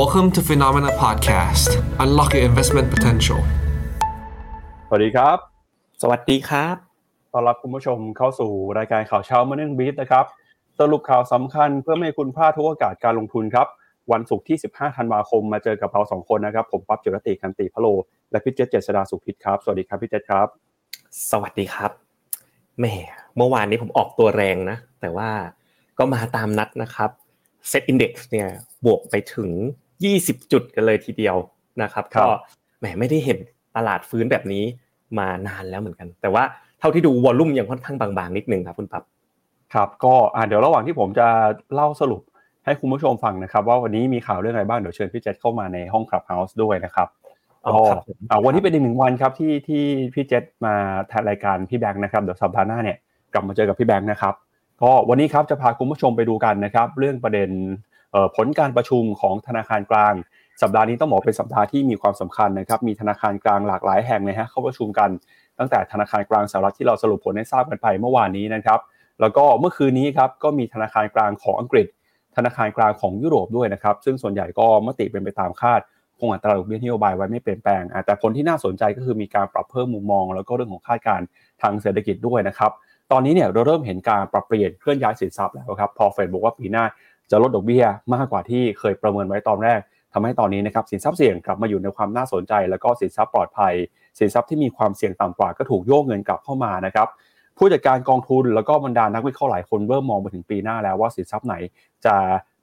Welcome to Phenomena Podcast Unlock your investment potential สวัสดีครับ สวัสดีครับต้อนรับคุณผู้ชมเข้าสู่รายการข่าวเช้า Morning Beat นะครับ สรุปข่าวสำคัญเพื่อไม่ให้คุณพลาดทุกโอกาสการลงทุนครับ วันศุกร์ที่ 15 ธันวาคมมาเจอกับเราสองคนนะครับ ผมปั๊บเจรติคันติพะโล และพี่เจษเจษดาสุขพิษครับ สวัสดีครับพี่เจษครับ สวัสดีครับแหม่เมื่อวานนี้ผมออกตัวแรงนะ แต่ว่าก็มาตามนัดนะครับเซ็ตอินดี x เนี่ยบวกไปถึง 20 จุดกันเลยทีเดียวนะครับครับก็แหมไม่ได้เห็นตลาดฟื้นแบบนี้มานานแล้วเหมือนกัน แต่ว่าเท่าที่ดูวอลลุ่มยังค่อนข้างบางๆนิดนึงครับคุณปั๊บครับก็อ่าเดี๋ยวระหว่างที่ผมจะเล่าสรุปให้คุณผู้ชมฟังนะครับ ว่าวันนี้มีข่าวเรื่องอะไรบ้างเดี๋ยวเชิญพี่เจษเข้ามาในห้องคลับเฮาส์ด้วยนะครับอ๋อก็ครับผมอ่าวันนี้เป็นอีกหนึ่งวันครับที่ที่พี่เจษมาแทนรายการพี่แบงค์นะครับเดี๋ยวสัปดาห์หน้าเนี่ยกลับมาเจอกับพี่แบงค์นะครับก็วันนี้ครับจะพาคุณผู้ชมไปดูกันนะครับ เรื่องประเด็นเอ่อ ผลการประชุมของธนาคารกลาง สัปดาห์นี้ต้องบอกเป็นสัปดาห์ที่มีความสำคัญนะครับ มีธนาคารกลางหลากหลายแห่งเลยฮะเข้าประชุมกันตั้งแต่ธนาคารกลางสหรัฐที่เราสรุปผลให้ทราบกันไปเมื่อวานนี้นะครับ แล้วก็เมื่อคืนนี้ครับก็มีธนาคารกลางของอังกฤษ ธนาคารกลางของยุโรปด้วยนะครับ ซึ่งส่วนใหญ่ก็มติเป็นไปตามคาดคงอัตราดอกเบี้ยนโยบายไว้ไม่เปลี่ยนแปลง แต่ผลที่น่าสนใจก็คือมีการปรับเพิ่มมุมมอง แล้วก็เรื่องของคาดการณ์ทางเศรษฐกิจด้วยนะครับ ตอนนี้เนี่ยเราเริ่มเห็นการปรับเปลี่ยนเคลื่อนย้ายสินทรัพย์แล้วครับ พอเฟดบอกว่าปีหน้า จะลดดอกเบี้ยมากกว่าที่เคยประเมินไว้ตอนแรกทำให้ตอนนี้นะครับสินทรัพย์เสี่ยงกลับมาอยู่ในความน่าสนใจ แล้วก็สินทรัพย์ปลอดภัย สินทรัพย์ที่มีความเสี่ยงต่ำกว่าก็ถูกโยกเงินกลับเข้ามานะครับผู้จัดการกองทุนแล้วก็บรรดานักวิเคราะห์หลายคนเริ่มมองไปถึงปีหน้าแล้วว่าสินทรัพย์ไหนจะ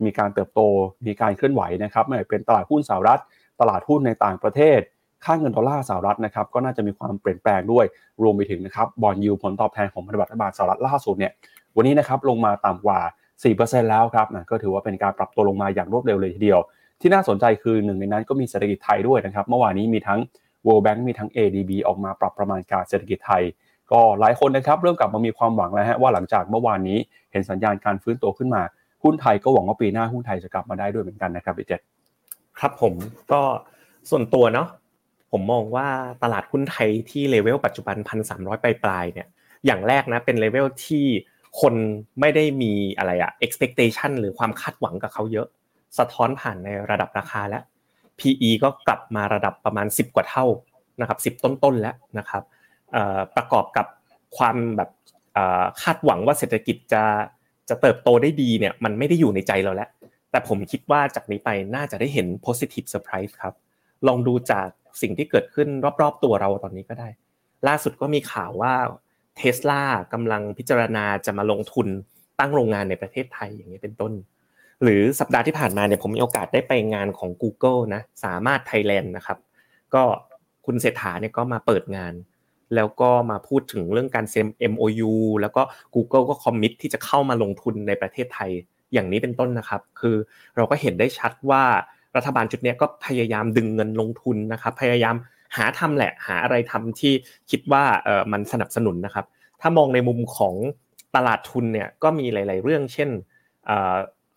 มีการเติบโตมีการเคลื่อนไหวนะครับไม่ว่าเป็นตลาดหุ้นสหรัฐ ตลาดหุ้นในต่างประเทศ ค่าเงินดอลลาร์สหรัฐนะครับก็น่าจะมีความเปลี่ยนแปลงด้วยรวมไปถึงนะครับบอลยูผลตอบแทนของพันธบัตรรัฐบาลสหรัฐล่าสุดเนี่ยวันนี้นะครับลงมาต่ำกว่า 4%แล้วครับนะก็ถือว่าเป็นการปรับตัวลงมาอย่างรวดเร็วเลยทีเดียว ที่น่าสนใจคือหนึ่งในนั้นก็มีเศรษฐกิจไทยด้วยนะครับเมื่อวานนี้มีทั้ง World Bank มีทั้ง ADB ออกมาปรับประมาณการเศรษฐกิจไทย ก็หลายคนนะครับเริ่มกลับมามีความหวังแล้วฮะว่าหลังจากเมื่อวานนี้เห็นสัญญาณการฟื้นตัวขึ้นมาหุ้นไทยก็หวังว่าปีหน้าหุ้นไทยจะกลับมาได้ด้วยเหมือนกันนะครับพี่เจษครับผมก็ส่วนตัวเนาะผมมองว่าตลาดหุ้นไทยที่เลเวลปัจจุบันพันสามร้อยปลายๆเนี่ยอย่างแรกนะเป็นเลเวลที่ คนไม่ได้มีอะไรอะ expectation หรือความคาดหวังกับเขาเยอะ สะท้อนผ่านในระดับราคาแล้ว PE ก็กลับมาระดับประมาณ 10 กว่าเท่านะครับ10 ต้นๆแล้วนะครับประกอบกับความแบบคาดหวังว่าเศรษฐกิจจะจะเติบโตได้ดีเนี่ยมันไม่ได้อยู่ในใจเราแล้ว แต่ผมคิดว่าจากนี้ไปน่าจะได้เห็น positive surprise ครับ ลองดูจากสิ่งที่เกิดขึ้นรอบๆตัวเราตอนนี้ก็ได้ ล่าสุดก็มีข่าวว่า เท s l a กำลังพิจารณาจะมาลงทุนตั้งโรงงานในประเทศไทยอย่างนี้เป็นต้น หรือสัปดาห์ที่ผ่านมาเนี่ยผมมีโอกาสได้ไปงานของ Google นะสามารถไทยแลนด์นะครับ ก็คุณเศรษฐาเนี่ยก็มาเปิดงาน แล้วก็มาพูดถึงเรื่องการเซ็น MOU แล้วก็ Google ก็คอมมิตที่จะเข้ามาลงทุนในประเทศไทยอย่างนี้เป็นต้นนะครับ คือเราก็เห็นได้ชัดว่ารัฐบาลชุดนี้ก็พยายามดึงเงินลงทุนนะครับ พยายาม หาทำแหละหาอะไรทำที่คิดว่าเออมันสนับสนุนนะครับ ถ้ามองในมุมของตลาดทุนเนี่ยก็มีหลาย ๆ เรื่อง เช่น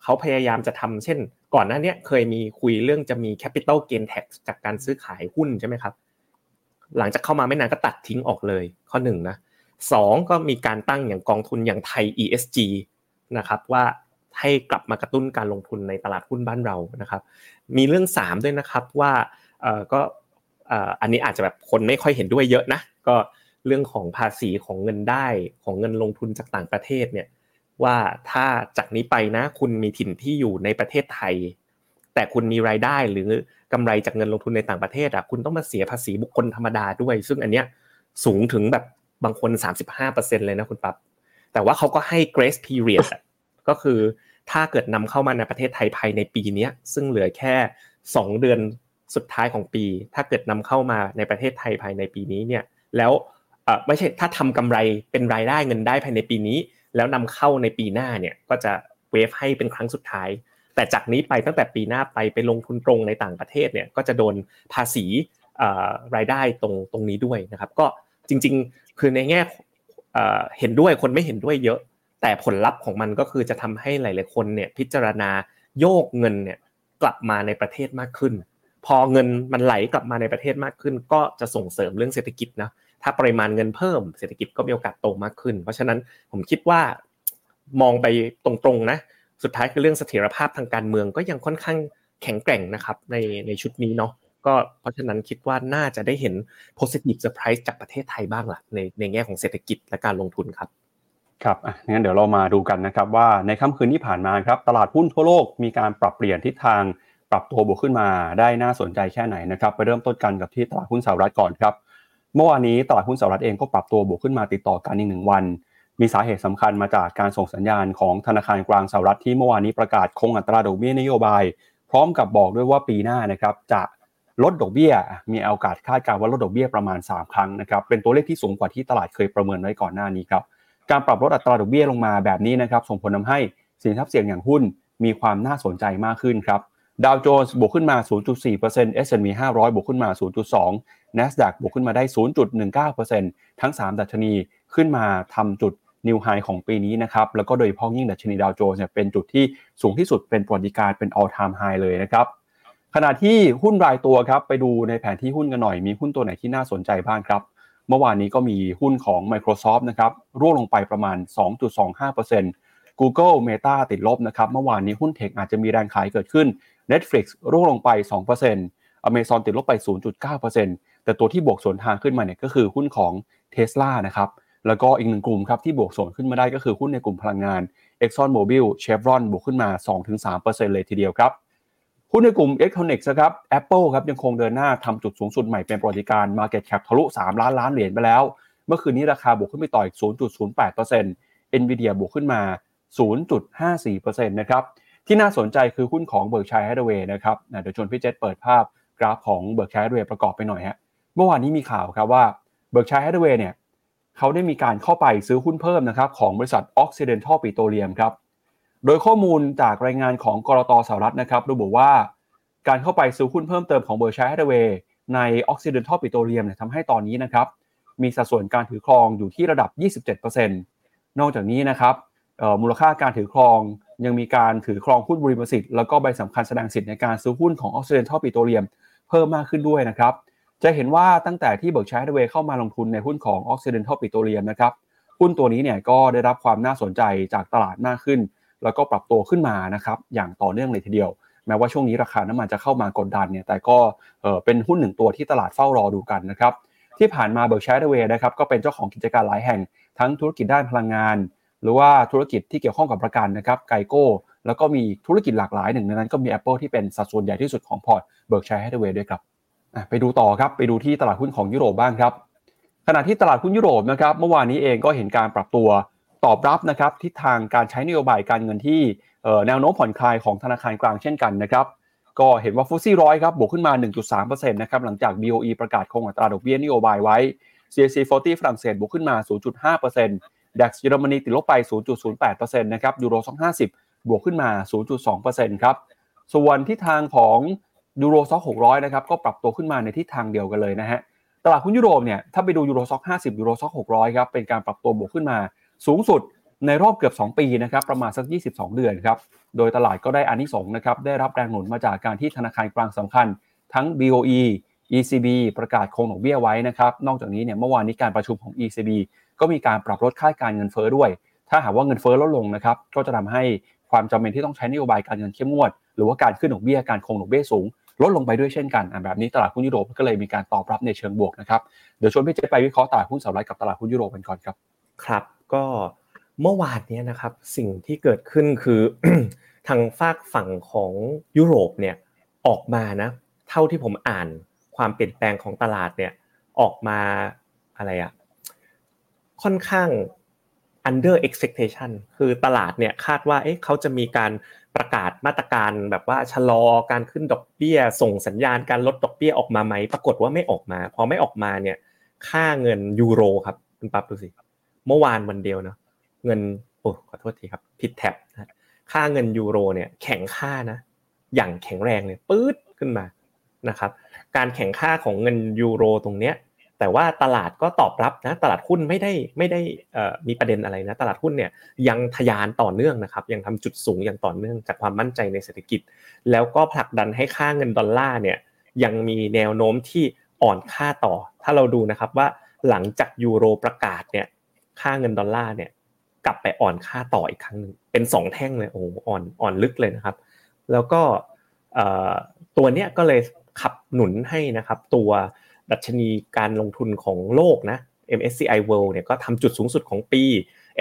เขาพยายามจะทำเช่น ก่อนหน้านี้เคยมีคุยเรื่องจะมี capital gain tax จากการซื้อขายหุ้นใช่ไหมครับ หลังจากเข้ามาไม่นานก็ตัดทิ้งออกเลยข้อหนึ่งนะสองก็มีการตั้งอย่างกองทุนอย่างไทย ESG นะครับว่าให้กลับมากระตุ้นการลงทุนในตลาดหุ้นบ้านเรานะครับ มีเรื่อง 3 ด้วยนะครับว่าก็ อันนี้อาจจะแบบคนไม่ค่อยเห็นด้วยเยอะนะก็เรื่องของภาษีของเงินได้ของเงินลงทุนจากต่างประเทศเนี่ยว่าถ้าจากนี้ไปนะ คุณมีถิ่นที่อยู่ในประเทศไทย แต่คุณมีรายได้หรือกำไรจากเงินลงทุนในต่างประเทศอะคุณต้องมาเสียภาษีบุคคลธรรมดาด้วย ซึ่งอันเนี้ยสูงถึงแบบบางคน 35%เลยนะคุณปั๊บแต่ว่าเขาก็ให้ grace period อะก็คือถ้าเกิดนำเข้ามาในประเทศไทยภายในปีเนี้ยซึ่งเหลือแค่ 2 เดือน สุดท้ายของปี ถ้าเกิดนำเข้ามาในประเทศไทยภายในปีนี้เนี่ยแล้วไม่ใช่ถ้าทำกำไรเป็นรายได้เงินได้ภายในปีนี้ แล้วนำเข้าในปีหน้าเนี่ยก็จะเวฟให้เป็นครั้งสุดท้าย แต่จากนี้ไปตั้งแต่ปีหน้าไปไปลงทุนตรงในต่างประเทศเนี่ยก็จะโดนภาษีรายได้ตรงตรงนี้ด้วยนะครับ ก็จริงๆ คือในแง่เอ่อเห็นด้วยคนไม่เห็นด้วยเยอะ แต่ผลลัพธ์ของมันก็คือจะทำให้หลาย ๆ คนเนี่ยพิจารณาโยกเงินเนี่ยกลับมาในประเทศมากขึ้น พอเงินมันไหลกลับมาในประเทศมากขึ้น ก็จะส่งเสริมเรื่องเศรษฐกิจนะถ้าปริมาณเงินเพิ่มเศรษฐกิจก็มีโอกาสโตมากขึ้น เพราะฉะนั้นผมคิดว่ามองไปตรงๆนะสุดท้ายคือเรื่องเสถียรภาพทางการเมืองก็ยังค่อนข้างแข็งแกร่งนะครับในในชุดนี้เนาะก็เพราะฉะนั้นคิดว่าน่าจะได้เห็น positive surprise จากประเทศไทยบ้างล่ะในในแง่ของเศรษฐกิจและการลงทุนครับครับอะงั้นเดี๋ยวเรามาดูกันนะครับว่าในค่ำคืนที่ผ่านมาครับตลาดหุ้นทั่วโลกมีการปรับเปลี่ยนทิศทาง ปรับตัวบวกขึ้นมาได้น่าสนใจแค่ไหนนะครับไปเริ่มต้นกันกับที่ตลาดหุ้นสหรัฐก่อนครับเมื่อวานนี้ตลาดหุ้นสหรัฐเองก็ปรับตัวบวกขึ้นมาติดต่อกันอีกหนึ่งวัน มีสาเหตุสำคัญมาจากการส่งสัญญาณของธนาคารกลางสหรัฐที่เมื่อวานนี้ประกาศคงอัตราดอกเบี้ยนโยบาย พร้อมกับบอกด้วยว่าปีหน้านะครับจะลดดอกเบี้ย มีโอกาสคาดการณ์ว่าลดดอกเบี้ยประมาณ 3 ครั้งนะครับเป็นตัวเลขที่สูงกว่าที่ตลาดเคยประเมินไว้ก่อนหน้านี้ครับการปรับลดอัตราดอกเบี้ยลงมาแบบนี้นะครับส่งผลทาให้สินทรัพย์เสี่ยงอย่างหุ้นมีความน่าสนใจมากขึ้นครับ ดาวโจนส์บวกขึ้นมา 0.4% S&P 500 บวกขึ้นมา 0.2 NASDAQ บวกขึ้นมาได้ 0.19%ทั้ง 3 ดัชนีขึ้นมาทำจุดนิวไฮของปีนี้นะครับ แล้วก็โดยเฉพาะยิ่งดัชนีดาวโจนส์เนี่ยเป็นจุดที่สูงที่สุดเป็นประวัติการเป็น all time high เลยนะครับ ขณะที่หุ้นรายตัวครับ ไปดูในแผนที่หุ้นกันหน่อย มีหุ้นตัวไหนที่น่าสนใจบ้างครับ เมื่อวานนี้ก็มีหุ้นของ Microsoft นะครับร่วงลงไปประมาณ 2.25% Google Meta ติดลบนะครับ เมื่อวานนี้หุ้นเทคอาจจะมีแรงขายเกิดขึ้น Netflix ร่วงลงไป 2% Amazon ติดลบไป 0.9%แต่ตัวที่บวกสวนทางขึ้นมาเนี่ยก็คือหุ้นของ Tesla นะครับ แล้วก็อีกหนึ่งกลุ่มครับที่บวกสวนขึ้นมาได้ก็คือหุ้นในกลุ่มพลังงาน Exxon Mobil Chevron บวกขึ้นมา 2-3%เลยทีเดียวครับ หุ้นในกลุ่ม Electronics ครับ Apple ครับยังคงเดินหน้าทำจุดสูงสุดใหม่เป็นประวัติการ Market Cap ทะลุ 3 ล้านล้านเหรียญไปแล้ว เมื่อคืนนี้ราคาบวกขึ้นไปต่ออีก 0.08% Nvidia บวกขึ้นมา 0.54%นะครับ ที่น่าสนใจคือหุ้นของ Berkshire Hathaway นะครับเดี๋ยวชวนพี่เจษเปิดภาพกราฟของ Berkshire Hathaway ประกอบไปหน่อยฮะเมื่อวานนี้มีข่าวครับว่า Berkshire Hathaway เนี่ยเขาได้มีการเข้าไปซื้อหุ้นเพิ่มนะครับของบริษัท Occidental Petroleum ครับโดยข้อมูลจากรายงานของกรตสหรัฐนะครับระบุว่า การเข้าไปซื้อหุ้นเพิ่มเติมของเบอร์ชัยฮัตเวย์ใน Occidental Petroleum เนี่ยทำให้ตอนนี้นะครับมีสัดส่วนการถือครองอยู่ที่ระดับ 27%นอกจากนี้นะครับมูลค่าการถือครอง ยังมีการถือครองหุ้นบุริมสิทธิ์แล้วก็ใบสำคัญแสดงสิทธิ์ในการซื้อหุ้นของ Occidental Petroleum เพิ่มมากขึ้นด้วยนะครับ จะเห็นว่าตั้งแต่ที่ Berkshire Hathaway เข้ามาลงทุนในหุ้นของ Occidental Petroleum นะครับหุ้นตัวนี้เนี่ยก็ได้รับความน่าสนใจจากตลาดมากขึ้น แล้วก็ปรับตัวขึ้นมานะครับอย่างต่อเนื่องเลยทีเดียว แม้ว่าช่วงนี้ราคาน้ำมันจะเข้ามากดดันเนี่ยแต่ก็เป็นหุ้นหนึ่งตัวที่ตลาดเฝ้ารอดูกันนะครับที่ผ่านมา Berkshire Hathaway นะครับก็เป็นเจ้าของกิจการหลายแห่งทั้งธุรกิจด้านพลังงาน หรือว่าธุรกิจที่เกี่ยวข้องกับประกันนะครับ GEICO แล้วก็มีธุรกิจหลากหลายหนึ่งในนั้นก็มี Apple ที่เป็นสัดส่วนใหญ่ที่สุดของพอร์ต Berkshire Hathaway ด้วยครับไปดูต่อครับไปดูที่ตลาดหุ้นของยุโรปบ้างครับ ขณะที่ตลาดหุ้นยุโรปนะครับเมื่อวานนี้เองก็เห็นการปรับตัวตอบรับนะครับทิศทางการใช้นโยบายการเงินที่แนวโน้มผ่อนคลายของธนาคารกลางเช่นกันนะครับก็เห็นว่า FTSE 100ครับบวกขึ้นมา 1.3%นะครับหลังจาก BOE ประกาศคงอัตราดอกเบี้ยนโยบายไว้ CAC 40ฝรั่งเศสบวกขึ้นมา 0.5% DAX เยอรมนีติดลบไป 0.08%นะครับยูโร 250 บวกขึ้นมา 0.2%ครับ ส่วนทิศทางของ Euro Stoxx 600 นะครับ ก็ปรับตัวขึ้นมาในทิศทางเดียวกันเลยนะฮะ ตลาดหุ้นยุโรปเนี่ย ถ้าไปดู Euro Stoxx 50 Euro Stoxx 600 ครับ เป็นการปรับตัวบวกขึ้นมาสูงสุดในรอบเกือบ 2 ปีนะครับ ประมาณสัก 22 เดือนครับ โดยตลาดก็ได้อานิสงส์นะครับ ได้รับแรงหนุนมาจากการที่ธนาคารกลางสำคัญ ทั้ง BOE ECB ประกาศคงดอกเบี้ยไว้นะครับ นอกจากนี้เนี่ย เมื่อวานนี้การประชุมของ ECB ก็มีการปรับลดค่าการเงินเฟ้อด้วย ถ้าหากว่าเงินเฟ้อลดลงนะครับ ก็จะทำให้ความจำเป็นที่ต้องใช้นโยบายการเงินเข้มงวด หรือว่าการขึ้นดอกเบี้ยการคงดอกเบี้ยสูง ลดลงไปด้วยเช่นกันแบบนี้ตลาดหุ้นยุโรปก็เลยมีการตอบรับในเชิงบวกนะครับเดี๋ยวชวนพี่เจไปวิเคราะห์ตลาดหุ้นสหรัฐกับตลาดหุ้นยุโรปกันก่อนครับครับก็เมื่อวานนี้นะครับสิ่งที่เกิดขึ้นคือทางฝากฝั่งของยุโรปเนี่ยออกมานะเท่าที่ผมอ่านความเปลี่ยนแปลงของตลาดเนี่ยออกมาอะไรอะ ค่อนข้าง under expectation คือตลาดเนี่ยคาดว่าเอ๊ะเขาจะมีการประกาศมาตรการแบบว่าชะลอการขึ้นดอกเบี้ย ส่งสัญญาณการลดดอกเบี้ยออกมาไหมปรากฏว่าไม่ออกมาพอไม่ออกมาเนี่ยค่าเงินยูโรครับคุณปั๊บดูสิเมื่อวานวันเดียวเนาะเงินโอ้ขอโทษทีครับผิดแท็บนะค่าเงินยูโรเนี่ยแข็งค่านะอย่างแข็งแรงเลยปื๊ดขึ้นมานะครับการแข่งค่าของเงินยูโรตรงเนี้ย แต่ว่าตลาดก็ตอบรับนะตลาดหุ้นไม่ได้ไม่ได้มีประเด็นอะไรนะตลาดหุ้นเนี่ยยังทยานต่อเนื่องนะครับยังทำจุดสูงอย่างต่อเนื่องจากความมั่นใจในเศรษฐกิจ แล้วก็ผลักดันให้ค่าเงินดอลลาร์เนี่ยยังมีแนวโน้มที่อ่อนค่าต่อ ถ้าเราดูนะครับว่าหลังจากยูโรประกาศเนี่ยค่าเงินดอลลาร์เนี่ยกลับไปอ่อนค่าต่ออีกครั้งหนึ่งเป็นสองแท่งเลยโอ้อ่อนอ่อนลึกเลยนะครับ แล้วก็ตัวเนี้ยก็เลยขับหนุนให้นะครับตัว ดัชนีการลงทุนของโลกนะ MSCI World เนี่ยก็ทำจุดสูงสุดของปี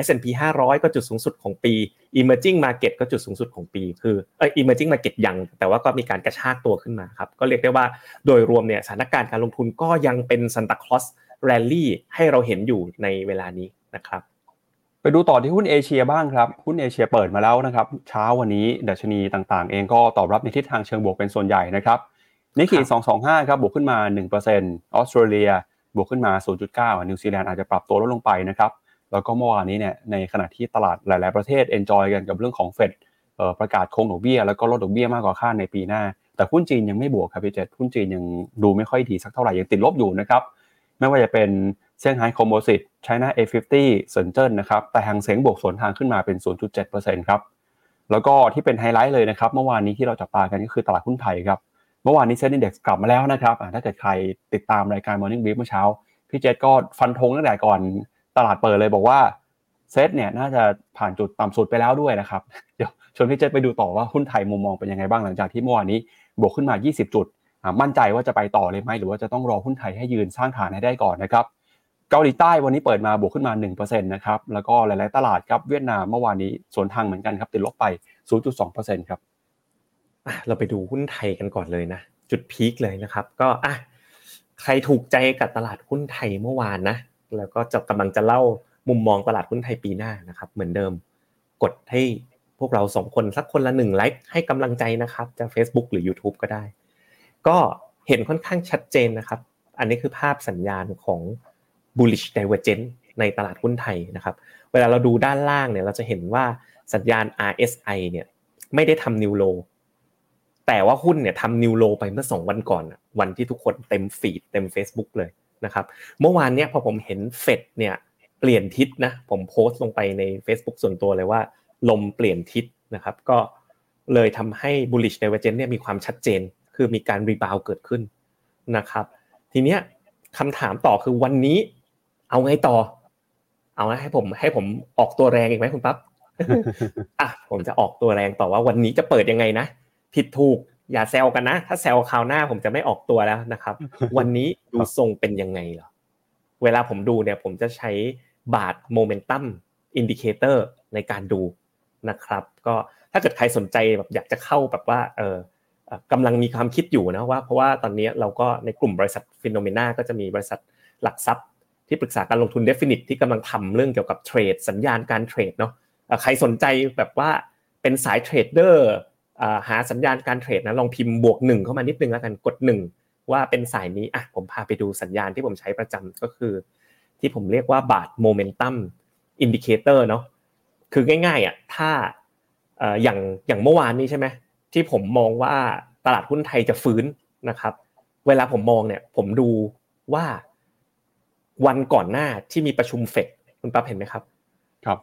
S&P 500 ก็จุดสูงสุดของปี Emerging Market ก็จุดสูงสุดของปี คือเออ Emerging Market ยัง แต่ว่าก็มีการกระชากตัวขึ้นมาครับ ก็เรียกได้ว่าโดยรวมเนี่ยสถานการณ์การลงทุนก็ยังเป็น Santa Claus Rally ให้เราเห็นอยู่ในเวลานี้นะครับ ไปดูต่อที่หุ้นเอเชียบ้างครับ หุ้นเอเชียเปิดมาแล้วนะครับ เช้าวันนี้ดัชนีต่างๆ เองก็ตอบรับในทิศทางเชิงบวกเป็นส่วนใหญ่นะครับ นิกเกิ225 ครับ บวกขึ้นมา 1%ออสเตรเลีย บวกขึ้นมา 0.9 นิวซีแลนด์อาจจะปรับตัวลดลงไปนะครับ แล้วก็เมื่อวานนี้เนี่ย ในขณะที่ตลาดหลาย ๆ ประเทศ enjoy กันกับเรื่องของเฟดประกาศคงดอกเบี้ย แล้วก็ลดดอกเบี้ยมากกว่าคาดในปีหน้า แต่หุ้นจีนยังไม่บวกครับพี่เจษหุ้นจีนยังดูไม่ค่อยดีสักเท่าไหร่ ยังติดลบอยู่นะครับ ไม่ว่าจะเป็นเซี่ยงไฮ้คอมโพสิตไชน่า A50 เซินเจิ้นนะครับ แต่ฮั่งเส็งบวกสวนทางขึ้นมาเป็น 0.7%ครับ แล้วก็ที่เป็นไฮไลท์เลยนะครับ เมื่อวานนี้ที่เราจับตากันก็คือตลาดหุ้นไทยครับ เมื่อวานนี้ SET Index กลับมาแล้วนะครับถ้าเกิดใครติดตามรายการ Morning Brief เมื่อเช้า พี่เจษก็ฟันธงตั้งแต่ก่อนตลาดเปิดเลยบอกว่าเซตเนี่ยน่าจะผ่านจุดต่ำสุดไปแล้วด้วยนะครับ เดี๋ยวชวนพี่เจษไปดูต่อว่าหุ้นไทยมุมมองเป็นยังไงบ้างหลังจากที่เมื่อวานนี้บวกขึ้นมา 20 จุด มั่นใจว่าจะไปต่อเลยไหมหรือว่าจะต้องรอหุ้นไทยให้ยืนสร้างฐานให้ได้ก่อนนะครับเกาหลีใต้วันนี้เปิดมาบวกขึ้นมา1%นะครับแล้วก็หลาย ๆ ตลาดครับเวียดนามเมื่อวานนี้สวนทางเหมือนกันครับติดลบไป 0.2%ครับ เราไปดูหุ้นไทยกันก่อนเลยนะจุดพีคเลยนะครับ ก็อะใครถูกใจกับตลาดหุ้นไทยเมื่อวานนะแล้วก็จะกำลังจะเล่ามุมมองตลาดหุ้นไทยปีหน้านะครับ เหมือนเดิมกดให้พวกเราสองคนสักคนละหนึ่งไลค์ให้กำลังใจนะครับจะ Facebook หรือ YouTube ก็ได้ ก็เห็นค่อนข้างชัดเจนนะครับ อันนี้คือภาพสัญญาณของ bullish divergence ในตลาดหุ้นไทยนะครับ เวลาเราดูด้านล่างเนี่ยเราจะเห็นว่าสัญญาณ RSI เนี่ยไม่ได้ทำนิวโล แต่ว่าหุ้นเนี่ยทำนิวโลไปเมื่อสองวันก่อนวันที่ทุกคนเต็มฟีดเต็ม Facebook เลยนะครับเมื่อวานเนี้ยพอผมเห็นเฟดเนี่ยเปลี่ยนทิศนะผมโพสต์ลงไปใน Facebook ส่วนตัวเลยว่า ลมเปลี่ยนทิศนะครับก็เลยทำให้ bullish divergence เนี่ยมีความชัดเจน คือมีการรีบาวเกิดขึ้นนะครับทีเนี้ยคำถามต่อคือวันนี้ เอาไงต่อ เอาให้ผมให้ผมออกตัวแรงอีกไหมคุณปั๊บอะผมจะออกตัวแรงต่อว่าวันนี้จะเปิดยังไงนะ ผิดถูกอย่าแซวกันนะ ถ้าแซวคราวหน้าผมจะไม่ออกตัวแล้วนะครับ วันนี้ดูทรงเป็นยังไงเหรอเวลาผมดูเนี่ยผมจะใช้บาท momentum indicator ในการดูนะครับ ก็ถ้าเกิดใครสนใจแบบอยากจะเข้าแบบว่าเออกำลังมีความคิดอยู่นะว่า เพราะว่าตอนนี้เราก็ในกลุ่มบริษัท Finnomena ก็จะมีบริษัทหลักทรัพย์ ที่ปรึกษาการลงทุน Definit ที่กำลังทำเรื่องเกี่ยวกับเทรดสัญญาณการเทรดเนาะใครสนใจแบบว่าเป็นสายเทรดเดอร์ หาสัญญาณการเทรดนะลองพิมพ์บวกหนึ่งเข้ามานิดนึงแล้วกันกดหนึ่งว่าเป็นสายนี้อะผมพาไปดูสัญญาณที่ผมใช้ประจำก็คือ ที่ผมเรียกว่าบาท momentum indicator เนาะคือง่ายๆอะถ้าอย่างอย่างเมื่อวานนี้ใช่ไหมที่ผมมองว่าตลาดหุ้นไทยจะฟื้นนะครับ เวลาผมมองเนี่ย ผมดูว่าวันก่อนหน้าที่มีประชุมเฟดคุณปั๊บเห็นไหมครับ ครับ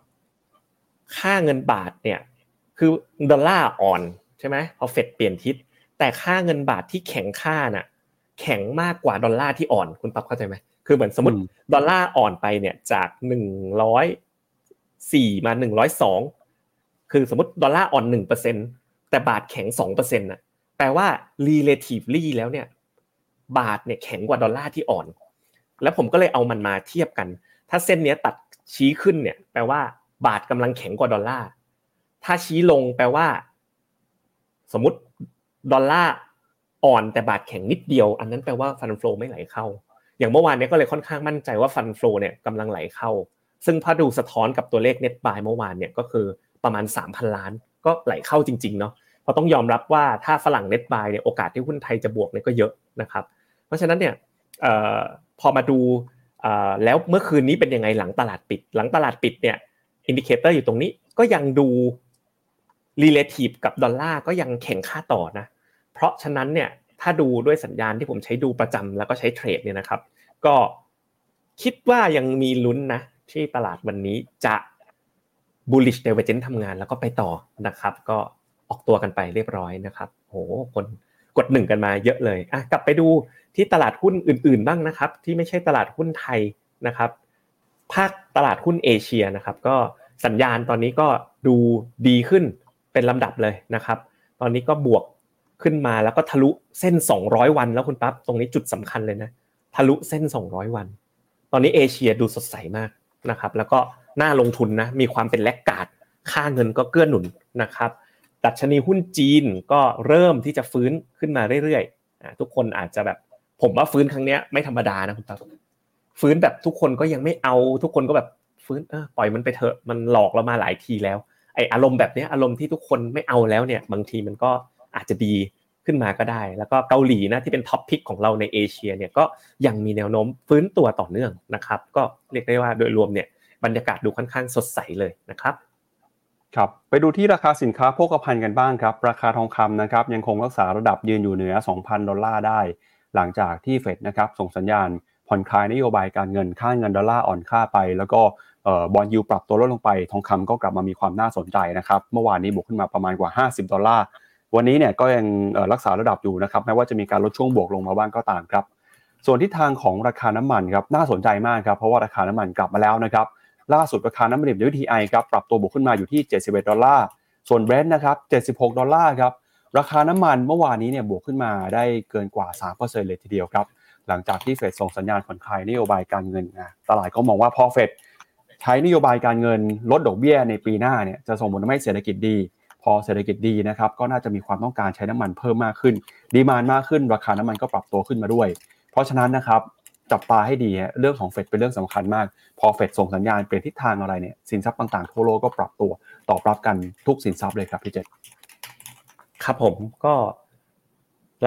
ค่าเงินบาทเนี่ย คือดอลลาร์อ่อน ใช่ไหมพอเฟดเปลี่ยนทิศ แต่ค่าเงินบาทที่แข็งค่าน่ะ แข็งมากกว่าดอลลาร์ที่อ่อนคุณปั๊บเข้าใจไหมคือเหมือนสมมติดอลลาร์อ่อนไปเนี่ยจากหนึ่งร้อยสี่มาหนึ่งร้อยสองคือสมมติดอลลาร์อ่อนหนึ่งเปอร์เซ็นแต่บาทแข็งสองเปอร์เซ็นต์น่ะแปลว่า relatively แล้วเนี่ย บาทเนี่ยแข็งกว่าดอลลาร์ที่อ่อน แล้วผมก็เลยเอามันมาเทียบกัน ถ้าเส้นนี้ตัดชี้ขึ้นเนี่ย แปลว่า บาทกำลังแข็งกว่าดอลลาร์ถ้าชี้ลงแปลว่า สมมติดอลลาร์อ่อนแต่บาทแข็งนิดเดียว อันนั้นแปลว่า fund flow ไม่ไหลเข้า อย่างเมื่อวานนี้ก็เลยค่อนข้างมั่นใจว่า fund flow เนี่ยกำลังไหลเข้า ซึ่งพอดูสะท้อนกับตัวเลข net buy เมื่อวานเนี่ยก็คือประมาณ 3,000 ล้าน ก็ไหลเข้าจริงๆเนาะเพราะต้องยอมรับว่าถ้าฝรั่ง net buy เนี่ยโอกาสที่หุ้นไทยจะบวกเนี่ยก็เยอะนะครับ เพราะฉะนั้นเนี่ยพอมาดูแล้วเมื่อคืนนี้เป็นยังไงหลังตลาดปิด หลังตลาดปิดเนี่ย indicator อยู่ตรงนี้ก็ยังดู relative กับดอลลาร์ก็ยังแข็งค่าต่อนะ เพราะฉะนั้นเนี่ยถ้าดูด้วยสัญญาณที่ผมใช้ดูประจำแล้วก็ใช้เทรดเนี่ยนะครับ ก็คิดว่ายังมีลุ้นนะที่ตลาดวันนี้จะ bullish divergence ทำงานแล้วก็ไปต่อนะครับ ก็ออกตัวกันไปเรียบร้อยนะครับโหคนกดหนึ่งกันมาเยอะเลยอะกลับไปดูที่ตลาดหุ้นอื่น ๆ บ้างนะครับ ที่ไม่ใช่ตลาดหุ้นไทยนะครับ ภาคตลาดหุ้นเอเชียนะครับ ก็สัญญาณตอนนี้ก็ดูดีขึ้น เป็นลำดับเลยนะครับ ตอนนี้ก็บวกขึ้นมาแล้วก็ทะลุเส้น 200 วันแล้วคุณปั๊บตรงนี้จุดสำคัญเลยนะทะลุเส้น 200 วัน ตอนนี้เอเชียดูสดใสมากนะครับแล้วก็น่าลงทุนนะมีความเป็นแลกกาดค่าเงินก็เกื้อหนุนนะครับดัชนีหุ้นจีนก็เริ่มที่จะฟื้นขึ้นมาเรื่อยๆทุกคนอาจจะแบบผมว่าฟื้นครั้งนี้ไม่ธรรมดานะคุณปั๊บฟื้นแบบทุกคนก็ยังไม่เอาทุกคนก็แบบฟื้นเออปล่อยมันไปเถอะมันหลอกเรามาหลายทีแล้ว ไออารมณ์แบบนี้อารมณ์ที่ทุกคนไม่เอาแล้วเนี่ยบางทีมันก็อาจจะดีขึ้นมาก็ได้ แล้วก็เกาหลีนะที่เป็น top pick ของเราในเอเชียเนี่ยก็ยังมีแนวโน้มฟื้นตัวต่อเนื่องนะครับ ก็เรียกได้ว่าโดยรวมเนี่ยบรรยากาศดูค่อนข้างสดใสเลยนะครับครับไปดูที่ราคาสินค้าโภคภัณฑ์กันบ้างครับ ราคาทองคำนะครับยังคงรักษาระดับยืนอยู่เหนือ 2,000 ดอลลาร์ได้ หลังจากที่เฟดนะครับส่งสัญญาณผ่อนคลายนโยบายการเงินค่าเงินดอลลาร์อ่อนค่าไป แล้วก็ bond yield ปรับตัวลดลงไป ทองคำก็กลับมามีความน่าสนใจนะครับเมื่อวานนี้บวกขึ้นมาประมาณกว่า 50 ดอลลาร์ วันนี้เนี่ยก็ยังรักษาระดับอยู่นะครับแม้ว่าจะมีการลดช่วงบวกลงมาบ้างก็ตามครับ ส่วนทิศทางของราคาน้ำมันครับน่าสนใจมากครับเพราะว่าราคาน้ำมันกลับมาแล้วนะครับล่าสุดราคาน้ำมันดิบ WTI ครับปรับตัวบวกขึ้นมาอยู่ที่ 71 ดอลลาร์ ส่วน Brent นะครับ 76 ดอลลาร์ครับ ราคาน้ำมันเมื่อวานนี้เนี่ยบวกขึ้นมาได้เกินกว่า 3%เลยทีเดียวครับ หลังจากที่เฟดส่งสัญญาณผ่อนคลายนโยบายการเงินนะตลาดก็มองว่าพอเฟด ใช้นโยบายการเงินลดดอกเบี้ยในปีหน้าเนี่ยจะส่งผลทำให้เศรษฐกิจดี พอเศรษฐกิจดีนะครับก็น่าจะมีความต้องการใช้น้ำมันเพิ่มมากขึ้น ดีมานมากขึ้น ราคาน้ำมันก็ปรับตัวขึ้นมาด้วย เพราะฉะนั้นนะครับจับตาให้ดีเรื่องของเฟดเป็นเรื่องสำคัญมาก พอเฟดส่งสัญญาณเปลี่ยนทิศทางอะไรเนี่ยสินทรัพย์ต่างๆทั่วโลกก็ปรับตัวตอบรับกันทุกสินทรัพย์เลยครับพี่เจษครับผมก็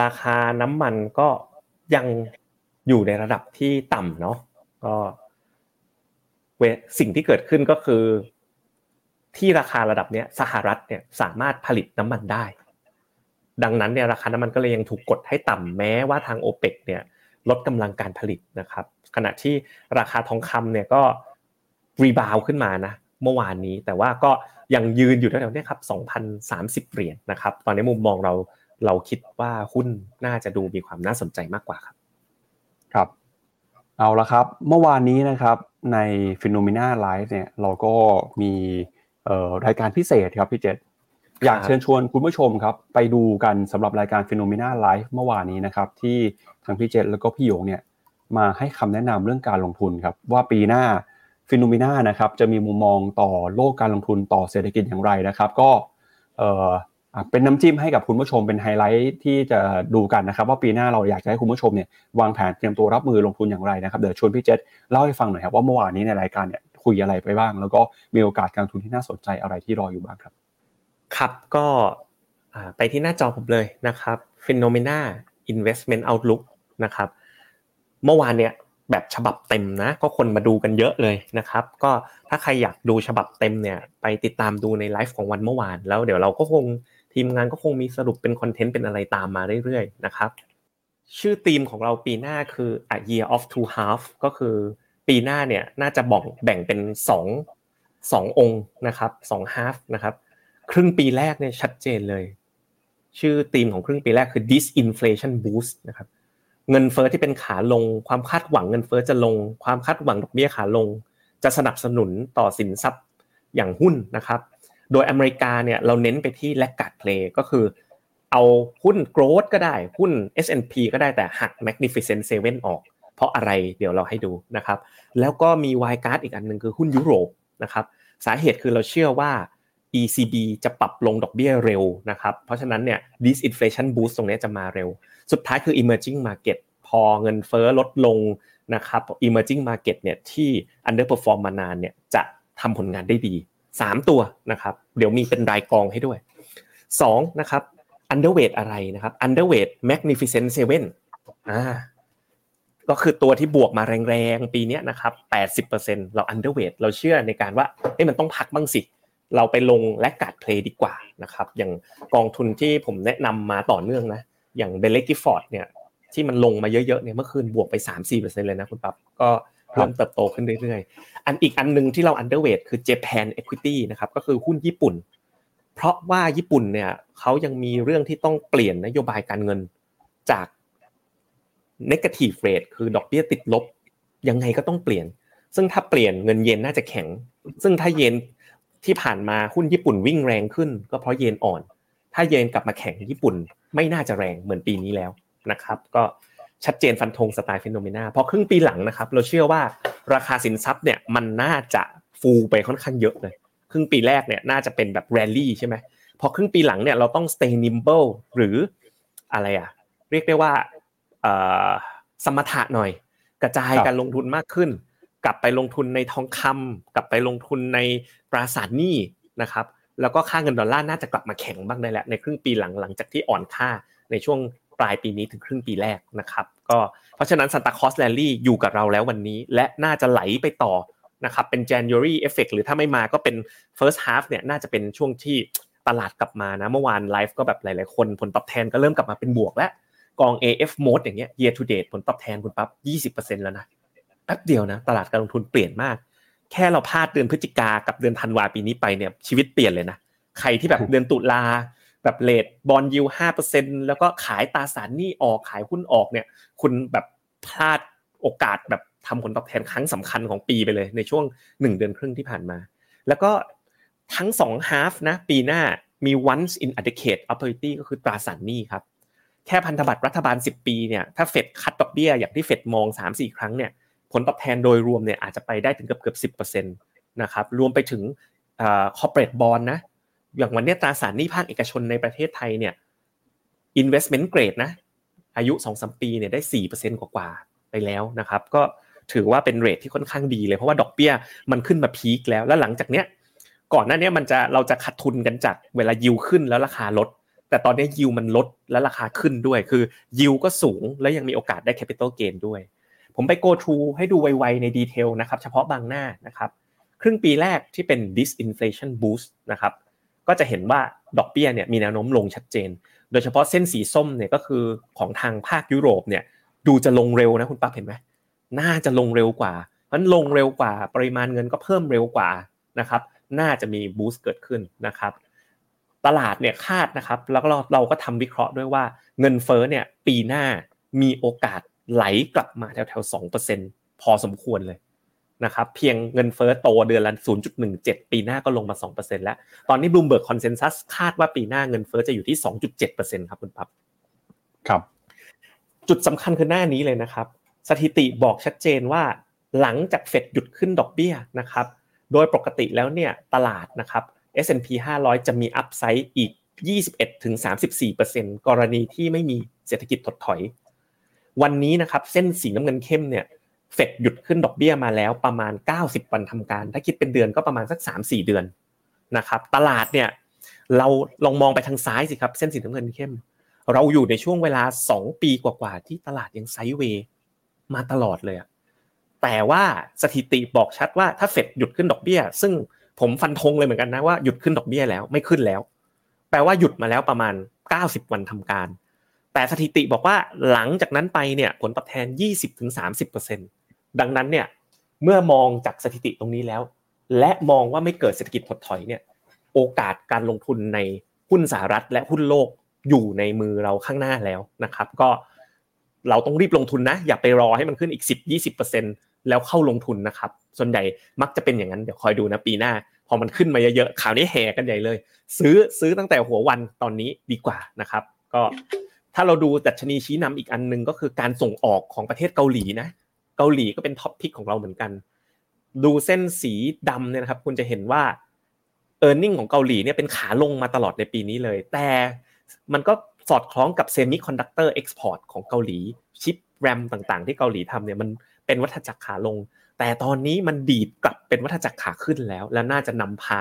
ราคาน้ำมันก็ยังอยู่ในระดับที่ต่ำเนาะก็ เวสิ่งที่เกิดขึ้นก็คือ ที่ราคาระดับเนี้ยสหรัฐเนี่ยสามารถผลิตน้ำมันได้ ดังนั้นเนี่ยราคาน้ำมันก็เลยยังถูกกดให้ต่ำแม้ว่าทางโอเปกเนี่ยลดกำลังการผลิตนะครับ ขณะที่ราคาทองคำเนี่ยก็รีบาวขึ้นมานะเมื่อวานนี้แต่ว่าก็ยังยืนอยู่แถวๆนี้ครับ2,030 เหรียญนะครับ ตอนนี้มุมมองเราเราคิดว่าหุ้นน่าจะดูมีความน่าสนใจมากกว่าครับ ครับ เอาละครับ เมื่อวานนี้นะครับ ใน p h e n o m e n a Live เนี่ยเราก็มีรายการพิเศษครับพี่เจษอยากเชิญชวนคุณผู้ชมครับไปดูกันสำหรับรายการ p h e n o m e n a Live เมื่อวานนี้นะครับที่ทางพี่เจษแล้วก็พี่หยงเนี่ยมาให้คำแนะนำเรื่องการลงทุนครับว่าปีหน้าฟิโนมิน่านะครับจะมีมุมมองต่อโลกการลงทุนต่อเศรษฐกิจอย่างไรนะครับ ก็ เป็นน้ำจิ้มให้กับคุณผู้ชมเป็นไฮไลท์ที่จะดูกันนะครับว่าปีหน้าเราอยากจะให้คุณผู้ชมเนี่ยวางแผนเตรียมตัวรับมือลงทุนอย่างไรนะครับเดี๋ยวชวนพี่เจษเล่าให้ฟังหน่อยครับว่าเมื่อวานนี้ในรายการเนี่ยคุยอะไรไปบ้าง แล้วก็มีโอกาสการลงทุนที่น่าสนใจอะไรที่รออยู่บ้างครับ ครับก็ไปที่หน้าจอผมเลยนะครับ Finnomena Investment Outlook นะครับเมื่อวานเนี่ยแบบฉบับเต็มนะ ก็คนมาดูกันเยอะเลยนะครับ ก็ถ้าใครอยากดูฉบับเต็มเนี่ยไปติดตามดูในไลฟ์ของวันเมื่อวาน แล้วเดี๋ยวเราก็คง ทีมงานก็คงมีสรุปเป็นคอนเทนต์เป็นอะไรตามมาเรื่อยๆนะครับ ชื่อธีมของเราปีหน้าคือ a year of two half ก็คือปีหน้าเนี่ยน่าจะบอกแบ่งเป็นสองสององค์นะครับสอง half นะครับครึ่งปีแรกเนี่ยชัดเจนเลย ชื่อธีมของครึ่งปีแรกคือ disinflation boost นะครับเงินเฟอ้อที่เป็นขาลง ความคาดหวังเงินเฟอ้อจะลง ความคาดหวังดอกเบี้ยขาลง จะสนับสนุนต่อสินทรัพย์อย่างหุ้นนะครับ โดยอเมริกาเนี่ยเราเน้นไปที่ laggard play ก็คือเอาหุ้น growth ก็ได้หุ้น S&P ก็ได้แต่หัก Magnificent Seven ออก เพราะอะไรเดี๋ยวเราให้ดูนะครับ แล้วก็มี laggard อีกอันหนึ่งคือหุ้นยุโรปนะครับสาเหตุคือเราเชื่อว่า ECB จะปรับลงดอกเบี้ยเร็วนะครับ เพราะฉะนั้นเนี่ย disinflation boost ตรงนี้จะมาเร็ว สุดท้ายคือ emerging market พอเงินเฟ้อลดลงนะครับ emerging market เนี่ยที่ underperform มานานเนี่ยจะทำผลงานได้ดี 3 ตัวนะครับเดี๋ยวมีเป็นรายกองให้ด้วย2นะครับ underweight อะไรนะครับ underweight magnificent seven อ่าก็คือตัวที่บวกมาแรงๆ ปีนี้นะครับ 80%เรา underweight เราเชื่อในการว่าเฮ้ยมันต้องพักบ้างสิ เราไปลงและกัดเพลย์ดีกว่านะครับ อย่างกองทุนที่ผมแนะนำมาต่อเนื่องนะ อย่าง Baillie Gifford เนี่ยที่มันลงมาเยอะๆเนี่ยเมื่อคืนบวกไป 3-4%เลยนะคุณปั๊บก็ เริ่มเติบโตขึ้นเรื่อยๆ อันอีกอันนึงที่เรา underweight คือ Japan Equity นะครับก็คือหุ้นญี่ปุ่น เพราะว่าญี่ปุ่นเนี่ยเขายังมีเรื่องที่ต้องเปลี่ยนนโยบายการเงินจาก negative rate คือดอกเบี้ยติดลบ ยังไงก็ต้องเปลี่ยน ซึ่งถ้าเปลี่ยนเงินเยนน่าจะแข็ง ซึ่งถ้าเยนที่ผ่านมาหุ้นญี่ปุ่นวิ่งแรงขึ้น ก็เพราะเยนอ่อน ถ้าเยนกลับมาแข็งญี่ปุ่นไม่น่าจะแรงเหมือนปีนี้แล้วนะครับ ก็ ชัดเจนฟันธงสไตล์ฟิโนเมนาพอครึ่งปีหลังนะครับ เราเชื่อว่าราคาสินทรัพย์เนี่ยมันน่าจะฟูไปค่อนข้างเยอะเลย ครึ่งปีแรกเนี่ยน่าจะเป็นแบบแรลลี่ใช่ไหมพอครึ่งปีหลังเนี่ยเราต้อง stay nimble หรืออะไรอะ เรียกได้ว่าสมถะหน่อย กระจายการลงทุนมากขึ้น กลับไปลงทุนในทองคำกลับไปลงทุนในตราสารหนี้นะครับแล้วก็ค่าเงินดอลลาร์น่าจะกลับมาแข็งบ้างได้แล้วในครึ่งปีหลังหลังจากที่อ่อนค่าในช่วงปลายปีนี้ถึงครึ่งปีแรกนะครับ ก็เพราะฉะนั้น Santa Claus Rally อยู่กับเราแล้ววันนี้ และน่าจะไหลไปต่อนะครับเป็น January effect หรือถ้าไม่มาก็เป็น first half เนี่ยน่าจะเป็นช่วงที่ตลาดกลับมานะเมื่อวานไลฟ์ก็แบบหลาย ๆ คนผลตอบแทนก็เริ่มกลับมาเป็นบวกแล้วกอง AFMOAT อย่างเงี้ย year to date ผลตอบแทนคุณปั๊บ20%แล้วนะแป๊บเดียวนะ ตลาดการลงทุนเปลี่ยนมาก แค่เราพลาดเดือนพฤศจิกากับเดือนธันวาปีนี้ไปเนี่ยชีวิตเปลี่ยนเลยนะ ใครที่แบบเดือนตุลา แบบเลทบอลยูห้าเปอร์เซ็นแล้วก็ขายตราสารหนี้ออกขายหุ้นออกเนี่ย คุณแบบพลาดโอกาสแบบทำผลตอบแทนครั้งสำคัญของปีไปเลยในช่วงหนึ่งเดือนครึ่งที่ผ่านมา แล้วก็ทั้งสองฮาฟนะปีหน้ามี once in a decade opportunity ก็คือตราสารหนี้ครับ แค่พันธบัตรรัฐบาล 10 ปีเนี่ยถ้าเฟด cut ดอกเบี้ยอย่างที่เฟดมอง 3-4 ครั้งเนี่ยผลตอบแทนโดยรวมเนี่ยอาจจะไปได้ถึงเกือบเกือบสิบเปอร์เซ็นต์นะครับรวมไปถึงเอ่อ corporate bond นะ อย่างวันนี้ตราสารหนี้ภาคเอกชนในประเทศไทยเนี่ย investment grade นะ อายุ2-3ปีเนี่ยได้4%กว่าๆไปแล้วนะครับ ก็ถือว่าเป็น rate ที่ค่อนข้างดีเลยเพราะว่าดอกเบี้ยมันขึ้นมา peak แล้ว แล้วหลังจากเนี้ยก่อนหน้านี้มันจะเราจะขาดทุนกันจากเวลายิวขึ้นแล้วราคาลด แต่ตอนนี้ยิวมันลดแล้วราคาขึ้นด้วย คือยิวก็สูงแล้วยังมีโอกาสได้ capital gain ด้วย ผมไป go through ให้ดูไวๆใน detail นะครับ เฉพาะบางหน้านะครับ ครึ่งปีแรกที่เป็น disinflation boost นะครับ ก็จะเห็นว่าดอกเบี้ยเนี่ยมีแนวโน้มลงชัดเจน โดยเฉพาะเส้นสีส้มเนี่ยก็คือของทางภาคยุโรปเนี่ยดูจะลงเร็วนะคุณปั๊บเห็นไหมน่าจะลงเร็วกว่ามันลงเร็วกว่าปริมาณเงินก็เพิ่มเร็วกว่านะครับน่าจะมี boost เกิดขึ้นนะครับตลาดเนี่ยคาดนะครับแล้วก็เราก็ทำวิเคราะห์ด้วยว่าเงินเฟ้อเนี่ยปีหน้ามีโอกาสไหลกลับมาแถวๆสองเปอร์เซ็นพอสมควรเลย นะครับเพียงเงินเฟ้อโตเดือนละ 0.17 ปีหน้าก็ลงมา 2%แล้ว ตอนนี้ Bloomberg consensus คาดว่าปีหน้าเงินเฟ้อจะอยู่ที่ 2.7%ครับคุณปั๊บครับ จุดสำคัญคือหน้านี้เลยนะครับ สถิติบอกชัดเจนว่าหลังจากเฟดหยุดขึ้นดอกเบี้ยนะครับโดยปกติแล้วเนี่ยตลาดนะครับ S&P 500 จะมีอัพไซด์อีก 21-34%กรณีที่ไม่มีเศรษฐกิจถดถอย วันนี้นะครับเส้นสีน้ำเงินเข้มเนี่ย เฟดหยุดขึ้นดอกเบี้ยมาแล้วประมาณ 90 วันทำการ ถ้าคิดเป็นเดือนก็ประมาณสัก 3-4 เดือนนะครับ ตลาดเนี่ยเราลองมองไปทางซ้ายสิครับ เส้นสีน้ำเงินเข้ม เราอยู่ในช่วงเวลา 2 ปีกว่าๆที่ตลาดยังไซด์เวย์มาตลอดเลยอะแต่ว่าสถิติบอกชัดว่าถ้าเฟดหยุดขึ้นดอกเบี้ย ซึ่งผมฟันธงเลยเหมือนกันนะว่าหยุดขึ้นดอกเบี้ยแล้วไม่ขึ้นแล้ว แปลว่าหยุดมาแล้วประมาณ 90 วันทำการแต่สถิติบอกว่าหลังจากนั้นไปเนี่ยผลตอบแทน 20-30% ดังนั้นเนี่ยเมื่อมองจากสถิติตรงนี้แล้ว และมองว่าไม่เกิดเศรษฐกิจถดถอยเนี่ยโอกาสการลงทุนในหุ้นสหรัฐและหุ้นโลกอยู่ในมือเราข้างหน้าแล้วนะครับ ก็เราต้องรีบลงทุนนะ อย่าไปรอให้มันขึ้นอีก 10-20%แล้วเข้าลงทุนนะครับ ส่วนใหญ่มักจะเป็นอย่างนั้นเดี๋ยวคอยดูนะปีหน้า พอมันขึ้นมาเยอะๆข่าวนี้แห่กันใหญ่เลย ซื้อซื้อตั้งแต่หัววันตอนนี้ดีกว่านะครับ ก็ถ้าเราดูดัชนีชี้นำอีกอันนึงก็คือการส่งออกของประเทศเกาหลีนะ เกาหลีก็เป็น top pick ของเราเหมือนกัน ดูเส้นสีดำเนี่ยนะครับ คุณจะเห็นว่า e a r n i n g ของเกาหลีเนี่ยเป็นขาลงมาตลอดในปีนี้เลย แต่มันก็สอดคล้องกับ semiconductor export ของเกาหลีชิปแรมต่างๆ ที่เกาหลีทำเนี่ยมันเป็นวัฏจักรขาลง แต่ตอนนี้มันดีดกลับเป็นวัฏจักรขาขึ้นแล้ว และน่าจะนำพา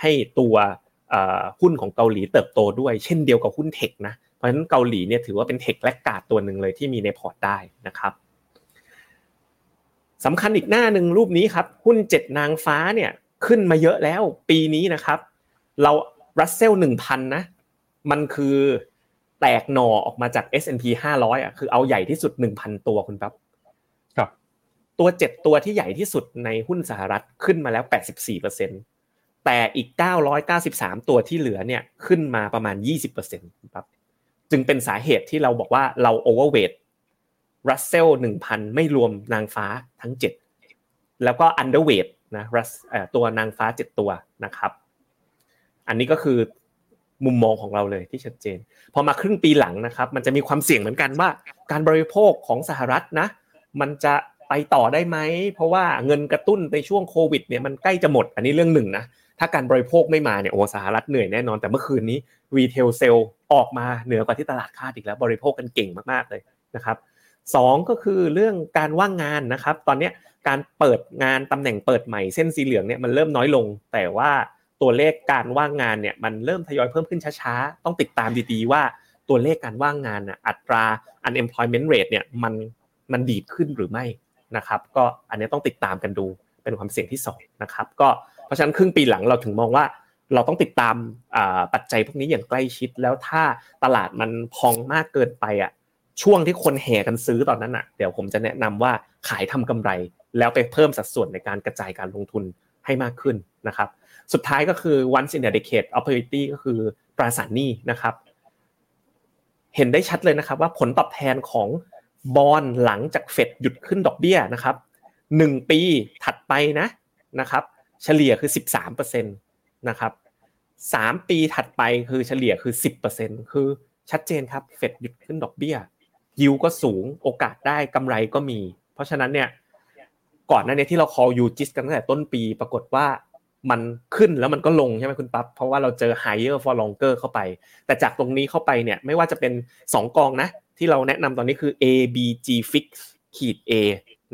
ให้ตัวหุ้นของเกาหลีเติบโตด้วย เช่นเดียวกับหุ้น tech นะเพราะฉะนั้นเกาหลีเนี่ยถือว่าเป็น tech laggard ตัวหนึ่งเลยที่มีในพอร์ตได้นะครับ สำคัญอีกหน้าหนึ่งรูปนี้ครับ หุ้นเจ็ดนางฟ้าเนี่ยขึ้นมาเยอะแล้วปีนี้นะครับ เรารัสเซลหนึ่งพันนะ มันคือแตกหน่อออกมาจาก S&P 500อะคือเอาใหญ่ที่สุด 1,000 ตัวคุณครับ ตัวเจ็ดตัวที่ใหญ่ที่สุดในหุ้นสหรัฐขึ้นมาแล้ว 84%แต่อีก 993 ตัวที่เหลือเนี่ยขึ้นมาประมาณ 20%ครับจึงเป็นสาเหตุที่เราบอกว่าเราโอเวอร์เวท รัสเซล1,000ไม่รวมนางฟ้าทั้ง7แล้วก็ underweight นะรัสตัวนางฟ้า7ตัวนะครับ อันนี้ก็คือมุมมองของเราเลยที่ชัดเจน พอมาครึ่งปีหลังนะครับ มันจะมีความเสี่ยงเหมือนกันว่า การบริโภคของสหรัฐนะ มันจะไปต่อได้ไหม เพราะว่าเงินกระตุ้นในช่วงโควิดเนี่ยมันใกล้จะหมด อันนี้เรื่องหนึ่งนะ ถ้าการบริโภคไม่มาเนี่ยโอ้สหรัฐเหนื่อยแน่นอน แต่เมื่อคืนนี้ retail salesออกมาเหนือกว่าที่ตลาดคาดอีกแล้ว บริโภคกันเก่งมากๆเลยนะครับ สองก็คือเรื่องการว่างงานนะครับ ตอนนี้การเปิดงานตำแหน่งเปิดใหม่เส้นสีเหลืองเนี่ยมันเริ่มน้อยลง แต่ว่าตัวเลขการว่างงานเนี่ยมันเริ่มทยอยเพิ่มขึ้นช้าๆ ต้องติดตามดีๆว่าตัวเลขการว่างงานอะอัตรา unemployment rate เนี่ยมันมันดีดขึ้นหรือไม่นะครับ ก็อันนี้ต้องติดตามกันดูเป็นความเสี่ยงที่2นะครับก็เพราะฉะนั้นครึ่งปีหลังเราถึงมองว่าเราต้องติดตามปัจจัยพวกนี้อย่างใกล้ชิดแล้วถ้าตลาดมันพองมากเกินไปอะ ช่วงที่คนแห่กันซื้อตอนนั้นอะเดี๋ยวผมจะแนะนำว่าขายทำกำไร แล้วไปเพิ่มสัดส่วนในการกระจายการลงทุนให้มากขึ้นนะครับสุดท้ายก็คือ once in a decade opportunity ก็คือตราสารหนี้นะครับ เห็นได้ชัดเลยนะครับว่าผลตอบแทนของบอลหลังจากเฟดหยุดขึ้นดอกเบี้ยนะครับหนึ่งปีถัดไปนะนะครับ เฉลี่ยคือ13%นะครับสามปีถัดไปคือเฉลี่ยคือ10%คือชัดเจนครับเฟดหยุดขึ้นดอกเบี้ย ยิวก็สูงโอกาสได้กำไรก็มี เพราะฉะนั้นเนี่ยก่อนหน้านี้ที่เรา call ยูจิสกันตั้งแต่ต้นปี ปรากฏว่ามันขึ้นแล้วมันก็ลงใช่ไหมคุณปั๊บเพราะว่าเราเจอ higher for longer เข้าไป แต่จากตรงนี้เข้าไปเนี่ยไม่ว่าจะเป็น 2 กองนะ ที่เราแนะนำตอนนี้คือ ABG Fix ขีด A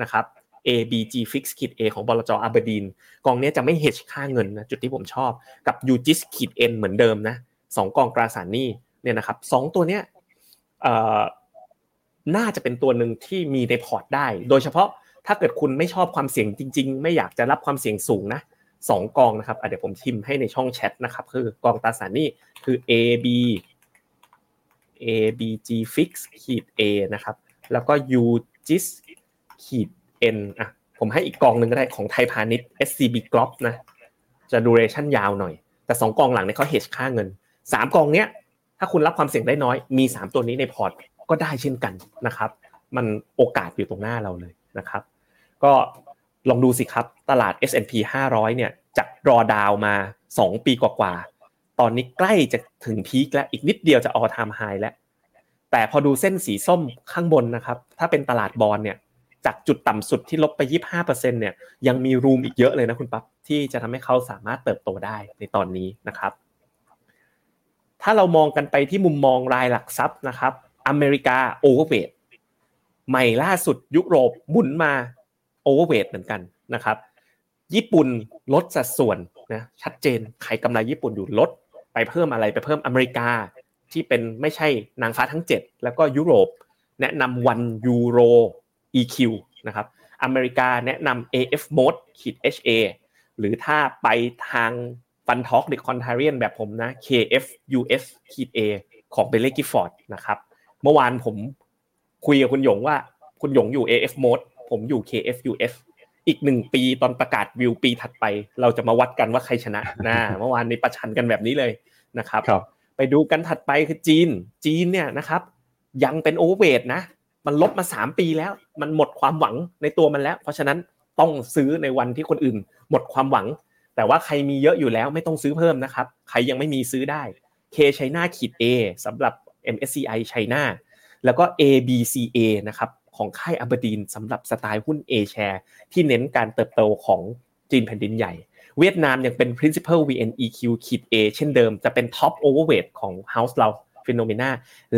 นะครับ ABG Fix ขีด A ของบลจอาเบดีนกองนี้จะไม่ hedge ค่าเงินนะจุดที่ผมชอบกับ UGIS ขีด N เหมือนเดิมนะสองกองตราสารหนี้เนี่ยนะครับสองตัวเนี้ย น่าจะเป็นตัวหนึ่งที่มีในพอร์ตได้ โดยเฉพาะถ้าเกิดคุณไม่ชอบความเสี่ยงจริง ๆ ไม่อยากจะรับความเสี่ยงสูงนะสองกองนะครับเดี๋ยวผมทิมให้ในช่องแชทนะครับคือกองตราสารนี้คือ AB ABG Fix ขีด A นะครับแล้วก็ UGIS ขีด N อะผมให้อีกกองหนึ่งก็ได้ของไทยพาณิชย์ SCB g l o b นะจะดูเรชั่นยาวหน่อย แต่สองกองหลังเนี่ยเขาเฮชค่าเงินสามกองเนี้ยถ้าคุณรับความเสี่ยงได้น้อยมีสามตัวนี้ในพอร์ต ก็ได้เช่นกันนะครับ มันโอกาสอยู่ตรงหน้าเราเลยนะครับ ก็ลองดูสิครับตลาด S&P 500 เนี่ยจาก drawdown มา 2 ปีกว่าๆ ตอนนี้ใกล้จะถึง peak แล้วอีกนิดเดียวจะ all time high แล้ว แต่พอดูเส้นสีส้มข้างบนนะครับ ถ้าเป็นตลาดบอลเนี่ยจากจุดต่ำสุดที่ลบไป 25%เนี่ยยังมี room อีกเยอะเลยนะคุณปั๊บที่จะทำให้เขาสามารถเติบโตได้ในตอนนี้นะครับ ถ้าเรามองกันไปที่มุมมองรายหลักทรัพย์นะครับ อเมริกา overweight ใหม่ล่าสุดยุโรปหมุนมาoverweight เหมือนกันนะครับญี่ปุ่นลดสัดส่วนนะชัดเจนใครกำไรญี่ปุ่นอยู่ลดไปเพิ่มอะไรไปเพิ่มอเมริกาที่เป็นไม่ใช่นางฟ้าทั้ง 7 แล้วก็ยุโรป แนะนำวันยูโร EQ นะครับอเมริกาแนะนำ AFMOAT ขีด HA หรือถ้าไปทางฟันท็อกเด็ก contrarian แบบผมนะ KF US ขีด A ของ Baillie Gifford นะครับ เมื่อวานผมคุยกับคุณหยงว่า คุณหยงอยู่ AF mode ผมอยู่ KF US อีกหนึ่งปีตอนประกาศวิวปีถัดไป เราจะมาวัดกันว่าใครชนะนะเมื่อวานนี้ประชันกันแบบนี้เลยนะครับรบไปดูกันถัดไปคือจีน จีนเนี่ยนะครับ ยังเป็นโอเวอร์เวทนะ มันลบมาสามปีแล้ว มันหมดความหวังในตัวมันแล้ว เพราะฉะนั้นต้องซื้อในวันที่คนอื่น หมดความหวัง แต่ว่าใครมีเยอะอยู่แล้วไม่ต้องซื้อเพิ่มนะครับ ใครยังไม่มีซื้อได้ K China ขีด A สำหรับ MSCI China แล้วก็ ABCA นะครับของค่ายอับดีนสำหรับสไตล์หุ้น A share ที่เน้นการเติบโตของจีนแผ่นดินใหญ่ เวียดนามยังเป็น principal VNEQ ขีด A เช่นเดิม จะเป็น top overweight ของ House เรา Phenomena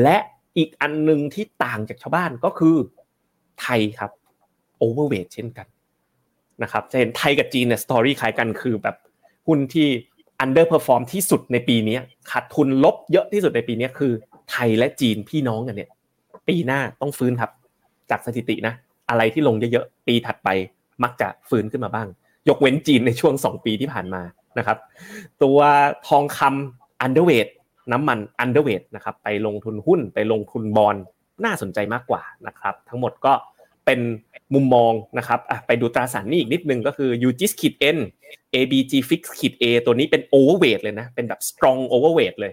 และอีกอันหนึ่งที่ต่างจากชาวบ้านก็คือไทยครับโอเวอร์เวทเช่นกันนะครับจะเห็นไทยกับจีนเนี่ยสตอรี่คล้ายกันคือแบบหุ้นที่ underperform ที่สุดในปีนี้ขาดทุนลบเยอะที่สุดในปีนี้คือ ไทยและจีนพี่น้องกันเนี่ย ปีหน้าต้องฟื้นครับ จากสถิตินะ อะไรที่ลงเยอะๆ ปีถัดไปมักจะฟื้นขึ้นมาบ้าง ยกเว้นจีนในช่วง 2 ปีที่ผ่านมานะครับ ตัวทองคำ underweight น้ำมัน underweight นะครับไปลงทุนหุ้นไปลงทุนบอลน่าสนใจมากกว่านะครับ ทั้งหมดก็เป็นมุมมองนะครับไปดูตราสารนี้อีกนิดนึงก็คือ UGIS ขีด N ABG Fix ขีด A ตัวนี้เป็น overweight เลยนะ เป็นแบบ strong overweight เลย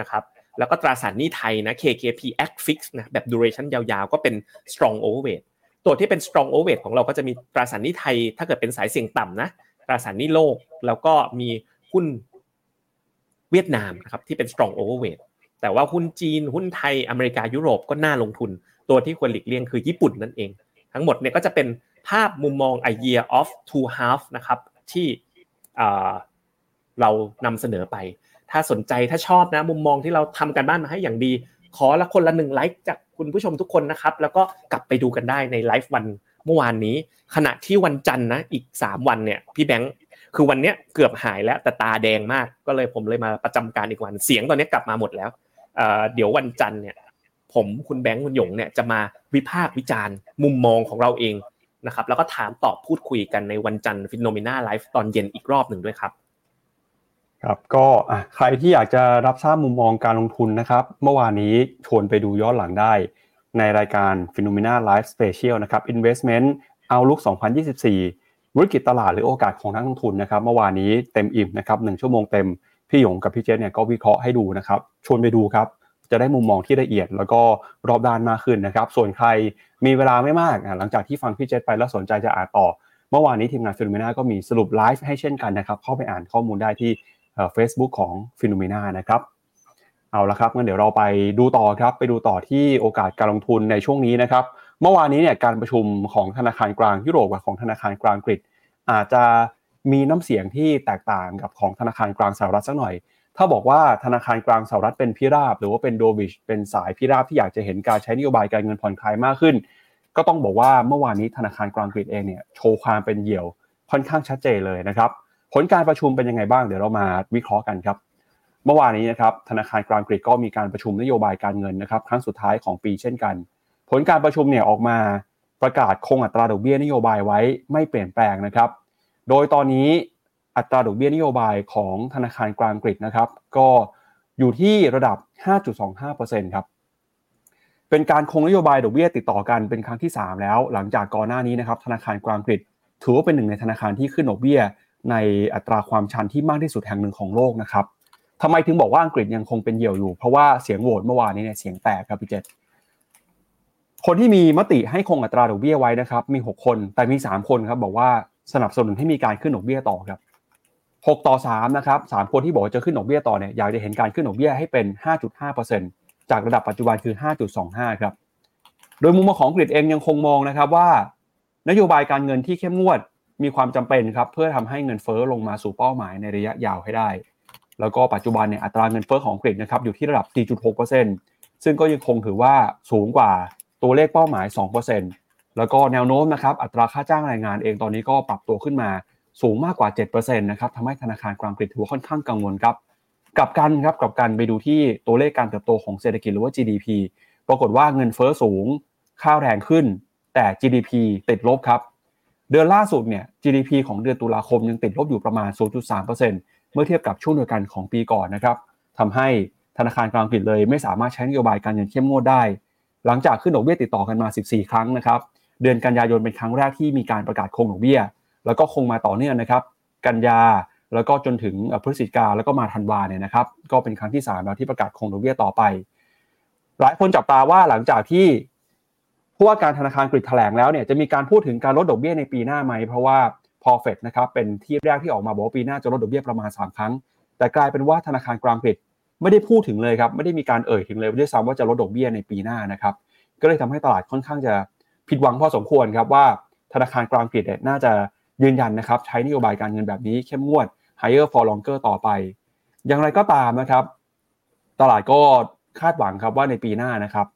นะครับ แล้วก็ตราสารนี้ไทยนะ KKP Act Fix นะแบบ duration ยาวๆ ก็เป็น strong overweight ตัวที่เป็น strong overweight ของเราก็จะมีตราสารนี้ไทย ถ้าเกิดเป็นสายเสี่ยงต่ำนะตราสารนี้โลก แล้วก็มีหุ้นเวียดนามนะครับที่เป็น strong overweight แต่ว่าหุ้นจีนหุ้นไทยอเมริกายุโรปก็น่าลงทุน ตัวที่ควรหลีกเลี่ยงคือญี่ปุ่นนั่นเอง ทั้งหมดเนี่ยก็จะเป็นภาพมุมมอง a year of two half นะครับที่เรานำเสนอไป ถ้าสนใจถ้าชอบนะมุมมองที่เราทำกันบ้านมาให้อย่างดี ขอละคนละหนึ่งไลค์จากคุณผู้ชมทุกคนนะครับแล้วก็กลับไปดูกันได้ในไลฟ์วันเมื่อวานนี้ ขณะที่วันจันทร์นะอีก 3 วันเนี่ยพี่แบงค์คือวันเนี้ยเกือบหายแล้วแต่ตาแดงมากก็เลยผมเลยมาประจำการอีกวันเสียงตอนนี้กลับมาหมดแล้วเดี๋ยววันจันทร์เนี่ยผมคุณแบงค์คุณหยงเนี่ยจะมาวิพากษ์วิจารณ์ มุมมองของเราเองนะครับแล้วก็ถามตอบพูดคุยกันในวันจันทร์ Finnomena Live ตอนเย็นอีกรอบหนึ่งด้วยครับ ครับก็ใครที่อยากจะรับทราบมุมมองการลงทุนนะครับ เมื่อวานนี้ชวนไปดูย้อนหลังได้ ในรายการ Finnomena Live Special นะครับ Investment Outlook 2024วิกฤตตลาดหรือโอกาสของนักลงทุนนะครับ เมื่อวานนี้เต็มอิ่มนะครับหชั่วโมงเต็ม พี่หยงกับพี่เจษเนี่ยก็วิเคราะห์ให้ดูนะครับ ชวนไปดูครับ จะได้มุมมองที่ละเอียด แล้วก็รอบด้านมากขึ้นนะครับ ส่วนใครมีเวลาไม่มากหลังจากที่ฟังพี่เจษไปแล้วสนใจจะอ่านต่อ เมื่อวานนี้ทีมงานฟิโนเมนาก็มีสรุปไลฟ์ให้เช่นกันนะครับเข้าไปอ่านข้อมูลได้ที่ เฟซบุ๊กของฟิโนเมนานะครับเอาละครับงั้นเดี๋ยวเราไปดูต่อครับ ไปดูต่อที่โอกาสการลงทุนในช่วงนี้นะครับ เมื่อวานนี้เนี่ยการประชุมของธนาคารกลางยุโรปกับของธนาคารกลางอังกฤษ อาจจะมีน้ำเสียงที่แตกต่างกับของธนาคารกลางสหรัฐสักหน่อย ถ้าบอกว่าธนาคารกลางสหรัฐเป็นพิราบ หรือว่าเป็นโดบิชเป็นสายพิราบที่อยากจะเห็นการใช้นโยบายการเงินผ่อนคลายมากขึ้น ก็ต้องบอกว่าเมื่อวานนี้ธนาคารกลางอังกฤษเองเนี่ยโชว์ความเป็นเหี่ยวค่อนข้างชัดเจนเลยนะครับ ผลการประชุมเป็นยังไงบ้างเดี๋ยวเรามาวิเคราะห์กันครับ เมื่อวานนี้นะครับธนาคารกลางกรีกก็มีการประชุมนโยบายการเงินนะครับครั้งสุดท้ายของปีเช่นกัน ผลการประชุมเนี่ยออกมาประกาศคงอัตราดอกเบี้ยนโยบายไว้ไม่เปลี่ยนแปลงนะครับ โดยตอนนี้อัตราดอกเบี้ยนโยบายของธนาคารกลางกรีกนะครับ ก็อยู่ที่ระดับ 5.25%ครับเป็นการคงนโยบายดอกเบี้ยติดต่อกันเป็นครั้งที่ 3 แล้ว หลังจากก่อนหน้านี้นะครับธนาคารกลางกรีกถือว่าเป็นหนึ่งในธนาคารที่ขึ้นดอกเบี้ย ในอัตราความชันที่มากที่สุดแห่งหนึ่งของโลกนะครับทำไมถึงบอกว่าอังกฤษยังคงเป็นเหยี่ยวอยู่ เพราะว่าเสียงโหวตเมื่อวานนี้เนี่ยเสียงแตกครับพี่เจษคนที่มีมติให้คงอัตราดอกเบี้ยไว้นะครับ มี 6 คนแต่มี 3 คนครับบอกว่าสนับสนุนให้มีการขึ้นดอกเบี้ยต่อครับ 6 ต่อ3นะครับ3คนที่บอกจะขึ้นดอกเบี้ยต่อเนี่ยอยากจะเห็นการขึ้นดอกเบี้ยให้เป็น 5.5%จากระดับปัจจุบันคือ 5.25 ครับ โดยมุมมองของอังกฤษเองยังคงมองนะครับว่า นโยบายการเงินที่เข้มงวด มีความจำเป็นครับเพื่อทำให้เงินเฟอ้อลงมาสู่เป้าหมายในระยะยาวให้ได้ แล้วก็ปัจจุบันเนี่ยอัตราเงินเฟอ้อของอังกฤษนะครับอยู่ที่ระดับ 4.6%ซึ่งก็ยังคงถือว่าสูงกว่าตัวเลขเป้าหมาย 2%แล้วก็แนวโน้มนะครับอัตราค่าจ้างแรงงานเองตอนนี้ก็ปรับตัวขึ้นมาสูงมากกว่า 7%นะครับทำให้ธนาคารกลางอังกฤษถือว่าค่อนข้างกังวลครับกับกันครับกับกันไปดูที่ตัวเลขการเติบโตของเศรษฐกิจหรือว่า GDP ปรากฏว่าเงินเฟอ้อสูง ค่าแรงขึ้น แต่ GDP ติดลบครับ เดือนล่าสุดเนี่ย GDP ของเดือนตุลาคมยังติดลบอยู่ประมาณ 0.3%เมื่อเทียบกับช่วงเดียวกันของปีก่อนนะครับทำให้ธนาคารกลางอังกฤษเลย ไม่สามารถใช้นโยบายการเงินเข้มงวดได้ หลังจากขึ้นดอกเบี้ยติดต่อกันมา 14 ครั้งนะครับ เดือนกันยายนเป็นครั้งแรกที่มีการประกาศคงดอกเบี้ย แล้วก็คงมาต่อเนื่องนะครับ กันยาแล้วก็จนถึงพฤศจิกาแล้วก็มาธันวาเนี่ยนะครับ ก็เป็นครั้งที่3แล้วที่ประกาศคงดอกเบี้ยต่อไป หลายคนจับตาว่าหลังจากที่ ผู้ว่าการธนาคารกฤษแถลงแล้วเนี่ยจะมีการพูดถึงการลดดอกเบี้ยในปีหน้าไหม เพราะว่าพอเฟดนะครับเป็นที่แรกที่ออกมาบอกว่าปีหน้าจะลดดอกเบี้ยประมาณ 3 ครั้ง แต่กลายเป็นว่าธนาคารกลางกฤษไม่ได้พูดถึงเลยครับไม่ได้มีการเอ่ยถึงเลยด้วยซ้ำว่าจะลดดอกเบี้ยในปีหน้านะครับก็เลยทำให้ตลาดค่อนข้างจะผิดหวังพอสมควรครับว่าธนาคารกลางกฤษน่าจะยืนยันนะครับใช้นโยบายการเงินแบบนี้เข้มงวด higher for longer ต่อไป อย่างไรก็ตามนะครับ ตลาดก็คาดหวังครับว่าในปีหน้านะครับ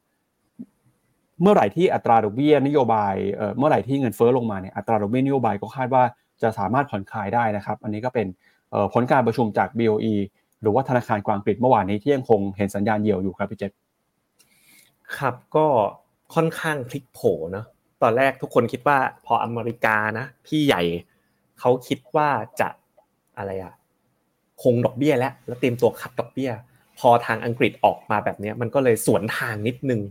เมื่อไหร่ที่อัตราดอกเบี้ยนโยบายเมื่อไหร่ที่เงินเฟ้อลงมาเนี่ยอัตราดอกเบี้ยนโยบายก็คาดว่าจะสามารถผ่อนคลายได้นะครับ อันนี้ก็เป็นผลการประชุมจาก BOE หรือว่าธนาคารกลางกรีกเมื่อวานนี้ที่ยังคงเห็นสัญญาณเหี่ยวอยู่ครับพี่เจษครับก็ค่อนข้างพลิกโผนะตอนแรกทุกคนคิดว่าพออเมริกานะ พี่ใหญ่เขาคิดว่าจะอะไรอะคงดอกเบี้ยแล้วแล้วเตรียมตัวคัดดอกเบี้ย พอทางอังกฤษออกมาแบบนี้มันก็เลยสวนทางนิดนึง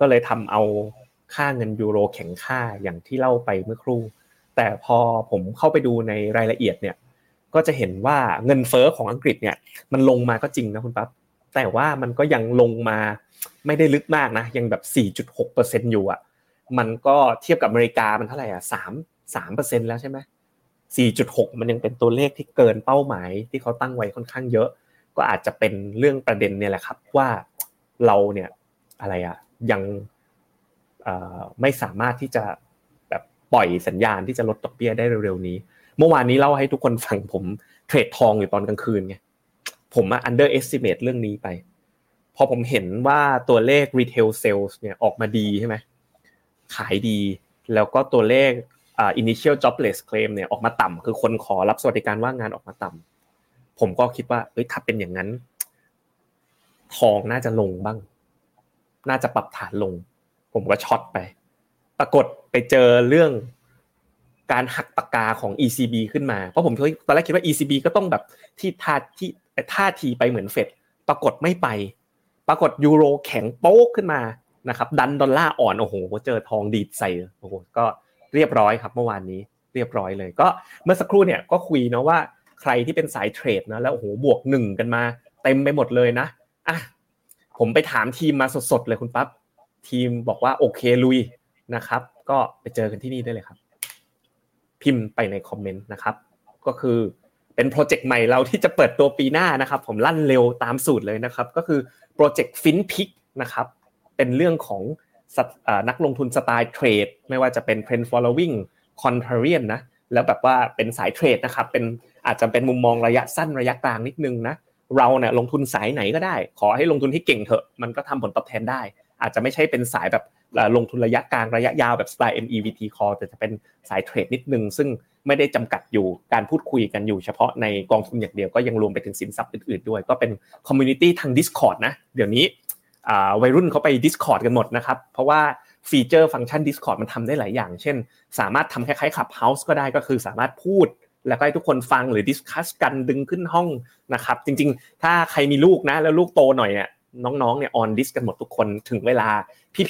ก็เลยทำเอาค่าเงินยูโรแข็งค่าอย่างที่เล่าไปเมื่อครู่ แต่พอผมเข้าไปดูในรายละเอียดเนี่ย ก็จะเห็นว่าเงินเฟอ้อของอังกฤษเนี่ยมันลงมาก็จริงนะคุณปั๊บแต่ว่ามันก็ยังลงมาไม่ได้ลึกมากนะยังแบบ 4.6%อยู่อะมันก็เทียบกับอเมริกามันเท่าไหร่อะ3 3%แล้วใช่ไหม4.6มันยังเป็นตัวเลขที่เกินเป้าหมายที่เขาตั้งไว้ค่อนข้างเยอะ ก็อาจจะเป็นเรื่องประเด็นเนี่ยแหละครับว่าเราเนี่ยอะไรอะ ยังไม่สามารถที่จะแบบปล่อยสัญญาณที่จะลดดอกเบี้ยได้เร็วๆนี้ เมื่อวานนี้เล่าให้ทุกคนฟังผมเทรดทองอยู่ตอนกลางคืนไงผมอะ underestimate เรื่องนี้ไป พอผมเห็นว่าตัวเลข retail sales เนี่ยออกมาดีใช่ไหมขายดี แล้วก็ตัวเลข initial jobless claim เนี่ยออกมาต่ำคือคนขอรับสวัสดิการว่างงานออกมาต่ำผมก็คิดว่าเอ้ยถ้าเป็นอย่างนั้น ทองน่าจะลงบ้าง น่าจะปรับฐานลง ผมก็ช็อตไป ปรากฏไปเจอเรื่องการหักปากกาของ ECB ขึ้นมา เพราะผมตอนแรกคิดว่า ECB ก็ต้องแบบที่ท่าที่ท่าทีไปเหมือนเฟด ปรากฏไม่ไป ปรากฏยูโรแข็งโป๊กขึ้นมา นะครับ ดันดอลลาร์อ่อน โอ้โห เจอทองดีดใส่ โอ้โห ก็เรียบร้อยครับเมื่อวานนี้ เรียบร้อยเลย ก็เมื่อสักครู่เนี่ยก็คุยนะว่าใครที่เป็นสายเทรดนะแล้วโอ้โห บวกหนึ่งกันมา เต็มไปหมดเลยนะ อะ ผมไปถามทีมมาสดๆเลยคุณปั๊บทีมบอกว่าโอเคลุยนะครับ ก็ไปเจอกันที่นี่ได้เลยครับ พิมพ์ไปในคอมเมนต์นะครับ ก็คือเป็นโปรเจกต์ใหม่เราที่จะเปิดตัวปีหน้านะครับ ผมลั่นเร็วตามสูตรเลยนะครับ ก็คือโปรเจกต์ฟินพิกนะครับเป็นเรื่องของนักลงทุนสไตล์เทรดไม่ว่าจะเป็น trend following contrarian นะแล้วแบบว่าเป็นสายเทรดนะครับเป็นอาจจะเป็นมุมมองระยะสั้นระยะกลางนิดนึงนะ เราเนี่ยลงทุนสายไหนก็ได้ ขอให้ลงทุนที่เก่งเถอะมันก็ทำผลตอบแทนได้ อาจจะไม่ใช่เป็นสายแบบลงทุนระยะกลางระยะยาวแบบสไตล์ MEVT call แต่จะเป็นสายเทรดนิดนึง ซึ่งไม่ได้จำกัดอยู่การพูดคุยกันอยู่เฉพาะในกองทุนอย่างเดียวก็ยังรวมไปถึงสินทรัพย์อื่นๆด้วย ก็เป็น community ทาง Discord นะ เดี๋ยวนี้วัยรุ่นเขาไป Discord กันหมดนะครับ เพราะว่าฟีเจอร์ฟังก์ชัน Discord มันทำได้หลายอย่าง เช่น สามารถทำคล้ายๆ Clubhouse ก็ได้ก็คือสามารถพูด แล้วก็ให้ทุกคนฟังหรือ discuss กันดึงขึ้นห้องนะครับ จริง ๆ ถ้าใครมีลูกนะ แล้วลูกโตหน่อยเนี่ยน้องๆเนี่ยออนดิสกันหมดทุกคนถึงเวลา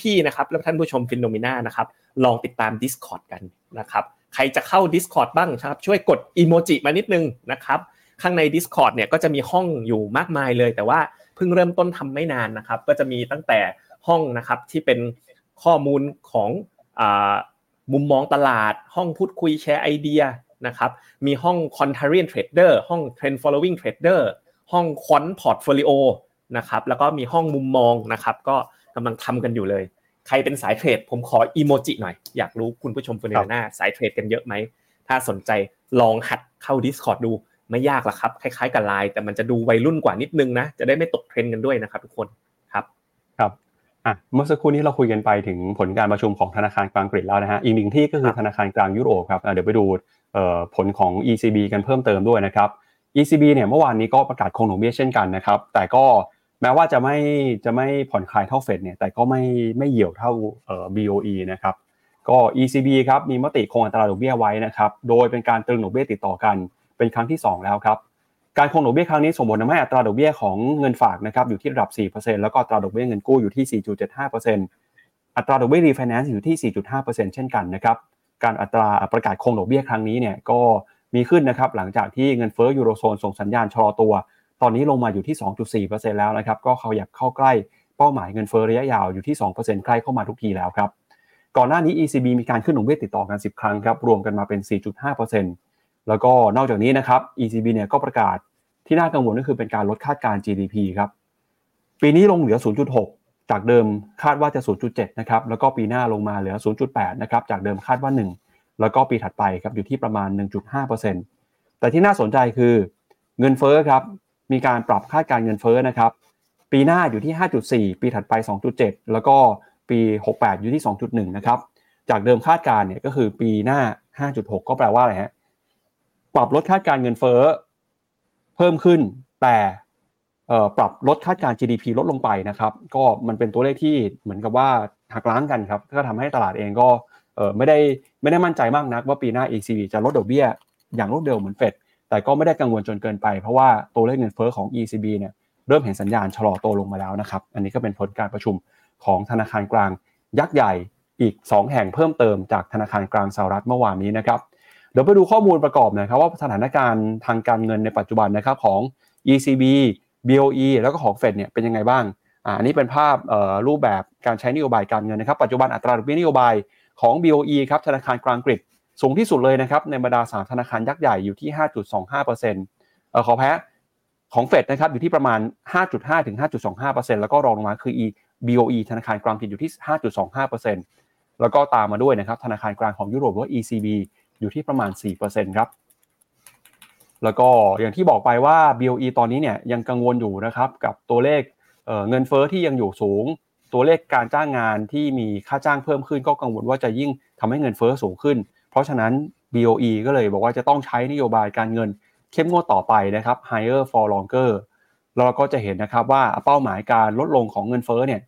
พี่ๆนะครับแล้วท่านผู้ชมฟินโนมิน่านะครับลองติดตาม Discord กันนะครับใครจะเข้า Discord บ้างครับช่วยกดอีโมจิมานิดนึงนะครับข้างใน Discord เนี่ยก็จะมีห้องอยู่มากมายเลย แต่ว่าเพิ่งเริ่มต้นทำไม่นานนะครับ ก็จะมีตั้งแต่ห้องนะครับที่เป็นข้อมูลของมุมมองตลาด ห้องพูดคุยแชร์ไอเดีย นะครับ มีห้อง contrarian trader ห้อง trend following trader ห้อง quant portfolio นะครับ แล้วก็มีห้องมุมมองนะครับ ก็กำลังทำกันอยู่เลย ใครเป็นสายเทรด ผมขออีโมจิหน่อย อยากรู้คุณผู้ชมคนหน้าสายเทรดกันเยอะไหม ถ้าสนใจลองหัดเข้า Discord ดู ไม่ยากหรอกครับ คล้ายๆ กับไลน์แต่มันจะดูวัยรุ่นกว่านิดนึงนะ จะได้ไม่ตกเทรนด์กันด้วยนะครับทุกคน ครับ ครับอะเมื่อสักครู่นี้เราคุยกันไปถึงผลการประชุมของธนาคารกลางกรีกแล้วนะฮะอีกหนึ่งที่ก็คือธนาคารกลางยุโรปครับเดี๋ยวไปดู ผลของ ECB กันเพิ่มเติมด้วยนะครับ ECB เนี่ยเมื่อวานนี้ก็ประกาศคงดอกเบี้ยเช่นกันนะครับ แต่ก็แม้ว่าจะไม่จะไม่ผ่อนคลายเท่าเฟดเนี่ยแต่ก็ไม่ไม่เหี่ยวเท่าเอ่อ BOE นะครับก็ ECB ครับมีมติคงอัตราดอกเบี้ยไว้นะครับโดยเป็นการตรึงดอกเบี้ยติดต่อกันเป็นครั้งที่ 2 แล้วครับการคงดอกเบี้ยครั้งนี้ส่งผลทำให้อัตราดอกเบี้ยของเงินฝากนะครับอยู่ที่ระดับ 4%แล้วก็อัตราดอกเบี้ยเงินกู้อยู่ที่ 4.75%อัตราดอกเบี้ยรีไฟแนนซ์อยู่ที่ 4.5%เช่นกันนะครับ การอัตราประกาศคงดอกเบี้ยครั้งนี้เนี่ยก็มีขึ้นนะครับหลังจากที่เงินเฟ้อยูโรโซนส่งสัญญาณชะลอตัว ตอนนี้ลงมาอยู่ที่ 2.4%แล้วนะครับก็เขาอยากเข้าใกล้เป้าหมายเงินเฟ้อระยะยาวอยู่ที่ 2%ใกล้เข้ามาทุกทีแล้วครับก่อนหน้านี้ ECB มีการขึ้นดอกเบี้ยติดต่อกัน 10 ครั้งครับรวมกันมาเป็น 4.5%แล้วก็นอกจากนี้นะครับ ECB เนี่ยก็ประกาศที่น่ากังวลก็คือเป็นการลดคาดการ GDP ครับปีนี้ลงเหลือ 0.6 จากเดิมคาดว่าจะ 0.7 นะครับ แล้วก็ปีหน้าลงมาเหลือ 0.8 นะครับ จากเดิมคาดว่า 1 แล้วก็ปีถัดไปครับอยู่ที่ประมาณ 1.5%แต่ที่น่าสนใจคือเงินเฟ้อครับ มีการปรับคาดการเงินเฟ้อนะครับ ปีหน้าอยู่ที่ 5.4 ปีถัดไป 2.7 แล้วก็ปี 68 อยู่ที่ 2.1 นะครับ จากเดิมคาดการเนี่ยก็คือปีหน้า 5.6 ก็แปลว่าอะไรฮะ ปรับลดคาดการเงินเฟ้อเพิ่มขึ้น แต่ ปรับลดคาดการ GDP ลดลงไปนะครับ ก็มันเป็นตัวเลขที่เหมือนกับว่าหักล้างกันครับ ก็ทำให้ตลาดเองก็ไม่ได้ไม่ได้มั่นใจมากนัก ว่าปีหน้า ECB จะลดดอกเบี้ย อย่างรวดเร็วเหมือนเฟดแต่ก็ไม่ได้กังวลจนเกินไป เพราะว่าตัวเลขเงินเฟ้อของ ECB เนี่ยเริ่มเห็นสัญญาณชะลอตัวลงมาแล้วนะครับ อันนี้ก็เป็นผลการประชุมของธนาคารกลางยักษ์ใหญ่อีก 2 แห่งเพิ่มเติมจากธนาคารกลางสหรัฐเมื่อวานนี้นะครับ เดี๋ยวไปดูข้อมูลประกอบนะครับว่าสถานการณ์ทางการเงินในปัจจุบันนะครับของ ECB BOE แล้วก็ของเฟดเนี่ยเป็นยังไงบ้างอ่าอันนี้เป็นภาพรูปแบบการใช้นโยบายการเงินนะครับ ปัจจุบันอัตราดอกเบี้ยนโยบายของ BOE ครับธนาคารกลางกรีกสูงที่สุดเลยนะครับในบรรดาสามธนาคารยักษ์ใหญ่อยู่ที่ 5.25%เออขอแพ้ของเฟดนะครับอยู่ที่ประมาณ 5.5 ถึง 5.25%แล้วก็รองลงมาคือ E BOE ธนาคารกลางผิดอยู่ที่ 5.25%แล้วก็ตามมาด้วยนะครับธนาคารกลางของยุโรปหรือว่า ECB อยู่ที่ประมาณ 4%ครับ แล้วก็อย่างที่บอกไปว่า BOE ตอนนี้เนี่ยยังกังวลอยู่นะครับกับตัวเลขเงินเฟอ้อที่ยังอยู่สูง ตัวเลขการจ้างงานที่มีค่าจ้างเพิ่มขึ้น ก็กังวลว่าจะยิ่งทำให้เงินเฟอ้อสูงขึ้น เพราะฉะนั้น BOE ก็เลยบอกว่าจะต้องใช้นโยบายการเงินเข้มงวดต่อไปนะครับ higher for longer เราก็จะเห็นนะครับว่าเป้าหมายการลดลงของเงินเฟ้อเนี่ย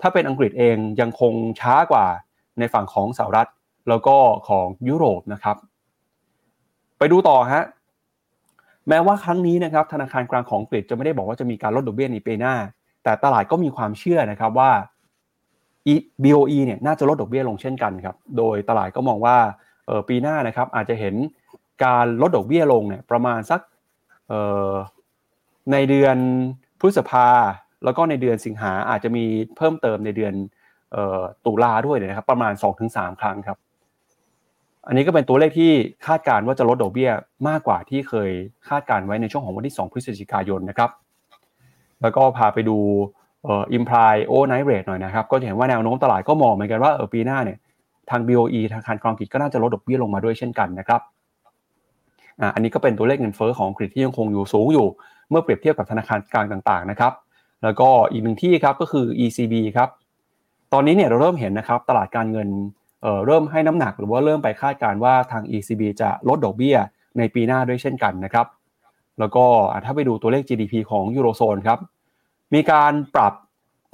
ถ้าเป็นอังกฤษเองยังคงช้ากว่าในฝั่งของสหรัฐ แล้วก็ของยุโรปนะครับ ไปดูต่อฮะ แม้ว่าครั้งนี้นะครับธนาคารกลางของอังกฤษจะไม่ได้บอกว่าจะมีการลดดอกเบี้ยในปีหน้า แต่ตลาดก็มีความเชื่อนะครับว่า BOE เนี่ยน่าจะลดดอกเบี้ยลงเช่นกันครับ โดยตลาดก็มองว่าปีหน้านะครับอาจจะเห็นการลดดอกเบี้ยลงเนี่ยประมาณสักในเดือนพฤษภาแล้วก็ในเดือนสิงหาอาจจะมีเพิ่มเติมในเดือนตุลาด้วยนะครับประมาณ 2-3 ครั้งครับ อันนี้ก็เป็นตัวเลขที่คาดการณ์ว่าจะลดดอกเบี้ยมากกว่าที่เคยคาดการไว้ในช่วงของวันที่ 2 พฤศจิกายนนะครับ แล้วก็พาไปดูเอ่อ imply overnight rate หน่อยนะครับ ก็จะเห็นว่าแนวโน้มตลาดก็มองเหมือนกันว่าเออปีหน้าเนี่ยทาง BOE ธนาคารกลางอังกฤษก็น่าจะลดดอกเบี้ยลงมาด้วยเช่นกันนะครับอ่าอันนี้ก็เป็นตัวเลขเงินเฟ้อของอังกฤษที่ยังคงอยู่สูงอยู่ เมื่อเปรียบเทียบกับธนาคารกลางต่างๆนะครับ แล้วก็อีกหนึ่งที่ครับก็คือ ECB ครับ ตอนนี้เนี่ยเราเริ่มเห็นนะครับตลาดการเงิน เเริ่มให้น้ำหนักหรือว่าเริ่มไปคาดการณ์ว่าทาง ECB จะลดดอกเบี้ยในปีหน้าด้วยเช่นกันนะครับ แล้วก็ถ้าไปดูตัวเลข GDP ของยูโรโซนครับ มีการปรับ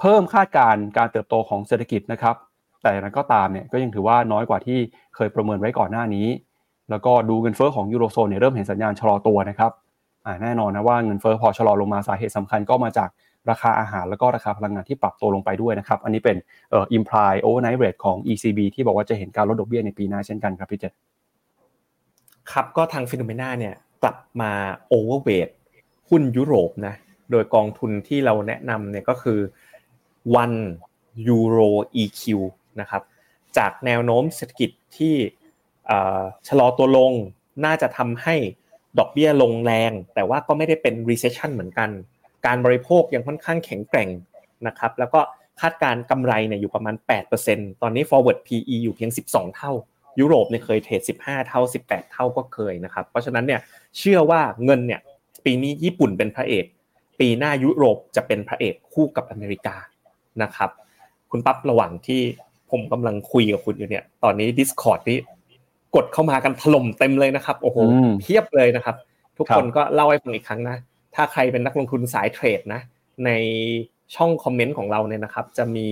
เพิ่มคาดการณ์การเติบโตของเศรษฐกิจนะครับ แต่นั้นก็ตามเนี่ยก็ยังถือว่าน้อยกว่าที่เคยประเมินไว้ก่อนหน้านี้ แล้วก็ดูเงินเฟ้อของยูโรโซนเนี่ยเริ่มเห็นสัญญาณชะลอตัวนะครับแน่นอนนะว่าเงินเฟ้อพอชะลอลงมาสาเหตุสำคัญก็มาจาก ราคาอาหารแล้วก็ราคาพลังงานที่ปรับตัวลงไปด้วยนะครับ อันนี้เป็นเอ่อ imply overnight rate ของ ECB ที่บอกว่าจะเห็นการลดดอกเบี้ยในปีหน้าเช่นกันครับพี่เจษครับก็ทางฟิโนเมนาเนี่ยกลับมา overweight หุ้นยุโรปนะโดยกองทุนที่เราแนะนำเนี่ยก็คือ one euro EQ นะครับจากแนวโน้มเศรษฐกิจที่ชะลอตัวลงน่าจะทำให้ดอกเบี้ยลงแรง แต่ว่าก็ไม่ได้เป็น recession เหมือนกัน การบริโภคยังค่อนข้างแข็งแกร่งนะครับแล้วก็คาดการกำไรเนี่ยอยู่ประมาณ 8%ตอนนี้ forward PE อยู่เพียง 12 เท่า ยุโรปเนี่ยเคยเทรด 15 เท่า 18 เท่าก็เคยนะครับ เพราะฉะนั้นเนี่ยเชื่อว่าเงินเนี่ยปีนี้ญี่ปุ่นเป็นพระเอก ปีหน้ายุโรปจะเป็นพระเอกคู่กับอเมริกานะครับ คุณปั๊บระหว่างที่ผมกำลังคุยกับคุณอยู่เนี่ยตอนนี้ Discord นี่กดเข้ามากันถล่มเต็มเลยนะครับโอ้โหเพียบเลยนะครับ ทุกคนก็เล่าให้ฟังอีกครั้งนะ ถ้าใครเป็นนักลงทุนสายเทรดนะในช่องคอมเมนต์ของเราเนี่ยนะครับ จะมี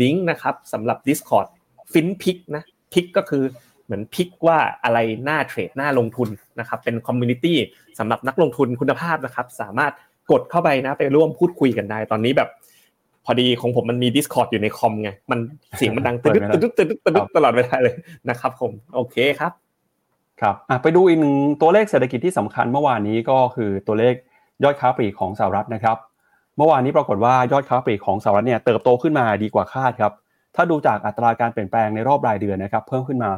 ลิงก์นะครับสำหรับ Discord ฟินพิกนะ pick ก็คือเหมือน pick ว่าอะไรน่าเทรดน่าลงทุนนะครับเป็น community สำหรับนักลงทุนคุณภาพนะครับ สามารถกดเข้าไปนะไปร่วมพูดคุยกันได้ ตอนนี้แบบ พอดีของผมมันมี Discord อยู่ในคอมไงมันเสียงมันดังตึ๊ดตึ๊ดตึ๊ดตึ๊ดตึ๊ดตลอดเวลาเลยนะครับผมโอเคครับครับไปดูอีกหนึ่งตัวเลขเศรษฐกิจที่สำคัญเมื่อวานนี้ก็คือตัวเลข ยอดค้าปลีกของสหรัฐนะครับ เมื่อวานนี้ปรากฏว่ายอดค้าปลีกของสหรัฐเนี่ยเติบโตขึ้นมาดีกว่าคาดครับ ถ้าดูจากอัตราการเปลี่ยนแปลงในรอบรายเดือนนะครับเพิ่มขึ้นมา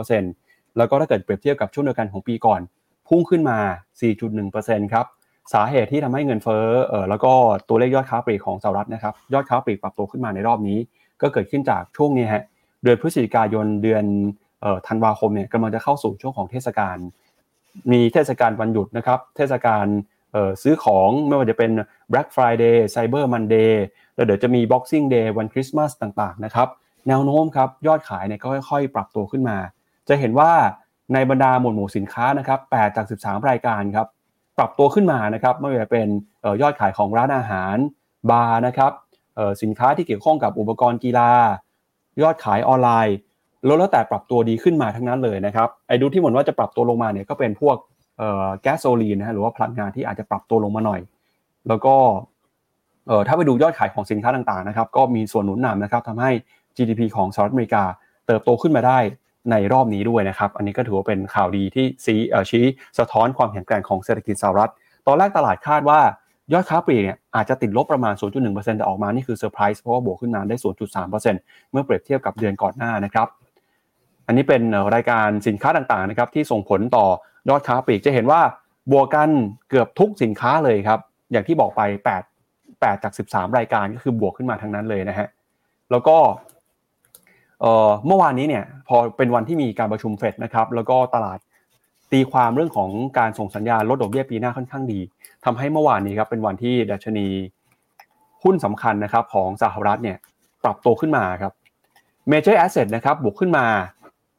0.3%แล้วก็ถ้าเกิดเปรียบเทียบกับช่วงเดียวกันของปีก่อน พุ่งขึ้นมา 4.1%ครับสาเหตุที่ทำให้เงินเฟ้อเออแล้วก็ตัวเลขยอดค้าปลีกของสหรัฐนะครับยอดค้าปลีกปรับตัวขึ้นมาในรอบนี้ ก็เกิดขึ้นจากช่วงนี้ฮะเดือนพฤศจิกายนเดือนเอ่อธันวาคมเนี่ยกำลังจะเข้าสู่ช่วงของเทศกาลมีเทศกาลวันหยุดนะครับ เทศกาล ซื้อของไม่ว่าจะเป็น Black Friday Cyber Monday แล้วเดี๋ยวจะมี Boxing Day วันคริสต์มาสต่างๆนะครับแนวโน้มครับยอดขายเนี่ยก็ค่อยๆ ปรับตัวขึ้นมา จะเห็นว่าในบรรดาหมวดหมู่สินค้านะครับ8จาก 13 รายการครับปรับตัวขึ้นมานะครับไม่ว่าจะเป็นยอดขายของร้านอาหารบาร์นะครับสินค้าที่เกี่ยวข้องกับอุปกรณ์กีฬา ยอดขายออนไลน์แล้วแต่ปรับตัวดีขึ้นมาทั้งนั้นเลยนะครับไอ้ดูที่เหมือนว่าจะปรับตัวลงมาเนี่ยก็เป็นพวก แก๊สโซลีนนะฮะหรือว่าพลังงานที่อาจจะปรับตัวลงมาหน่อย แล้วก็ถ้าไปดูยอดขายของสินค้าต่างๆนะครับก็มีส่วนหนุนนำนะครับทำให้ GDP ของสหรัฐอเมริกาเติบโตขึ้นมาได้ในรอบนี้ด้วยนะครับ อันนี้ก็ถือว่าเป็นข่าวดีที่ซีชี้สะท้อนความแข็งแกร่งของเศรษฐกิจสหรัฐ ตอนแรกตลาดคาดว่ายอดค้าปลีกเนี่ยอาจจะติดลบประมาณ 0.1%แต่ออกมา นี่คือเซอร์ไพรส์เพราะว่าบวกขึ้นมาได้ 0.3%เมื่อเปรียบเทียบกับเดือนก่อนหน้านะครับ อันนี้เป็นรายการสินค้าต่างๆนะครับที่ส่งผลต่อ ยอดค้าปลีกจะเห็นว่าบวกกันเกือบทุกสินค้าเลยครับ อย่างที่บอกไป 8 8 จาก 13 รายการก็คือบวกขึ้นมาทั้งนั้นเลยนะฮะแล้วก็เมื่อวานนี้เนี่ยพอเป็นวันที่มีการประชุมเฟดนะครับแล้วก็ตลาดตีความเรื่องของการส่งสัญญาณลดดอกเบี้ยปีหน้าค่อนข้างดีทำให้เมื่อวานนี้ครับเป็นวันที่ดัชนีหุ้นสำคัญนะครับของสหรัฐเนี่ยปรับตัวขึ้นมาครับ Major Asset นะครับบวกขึ้นมา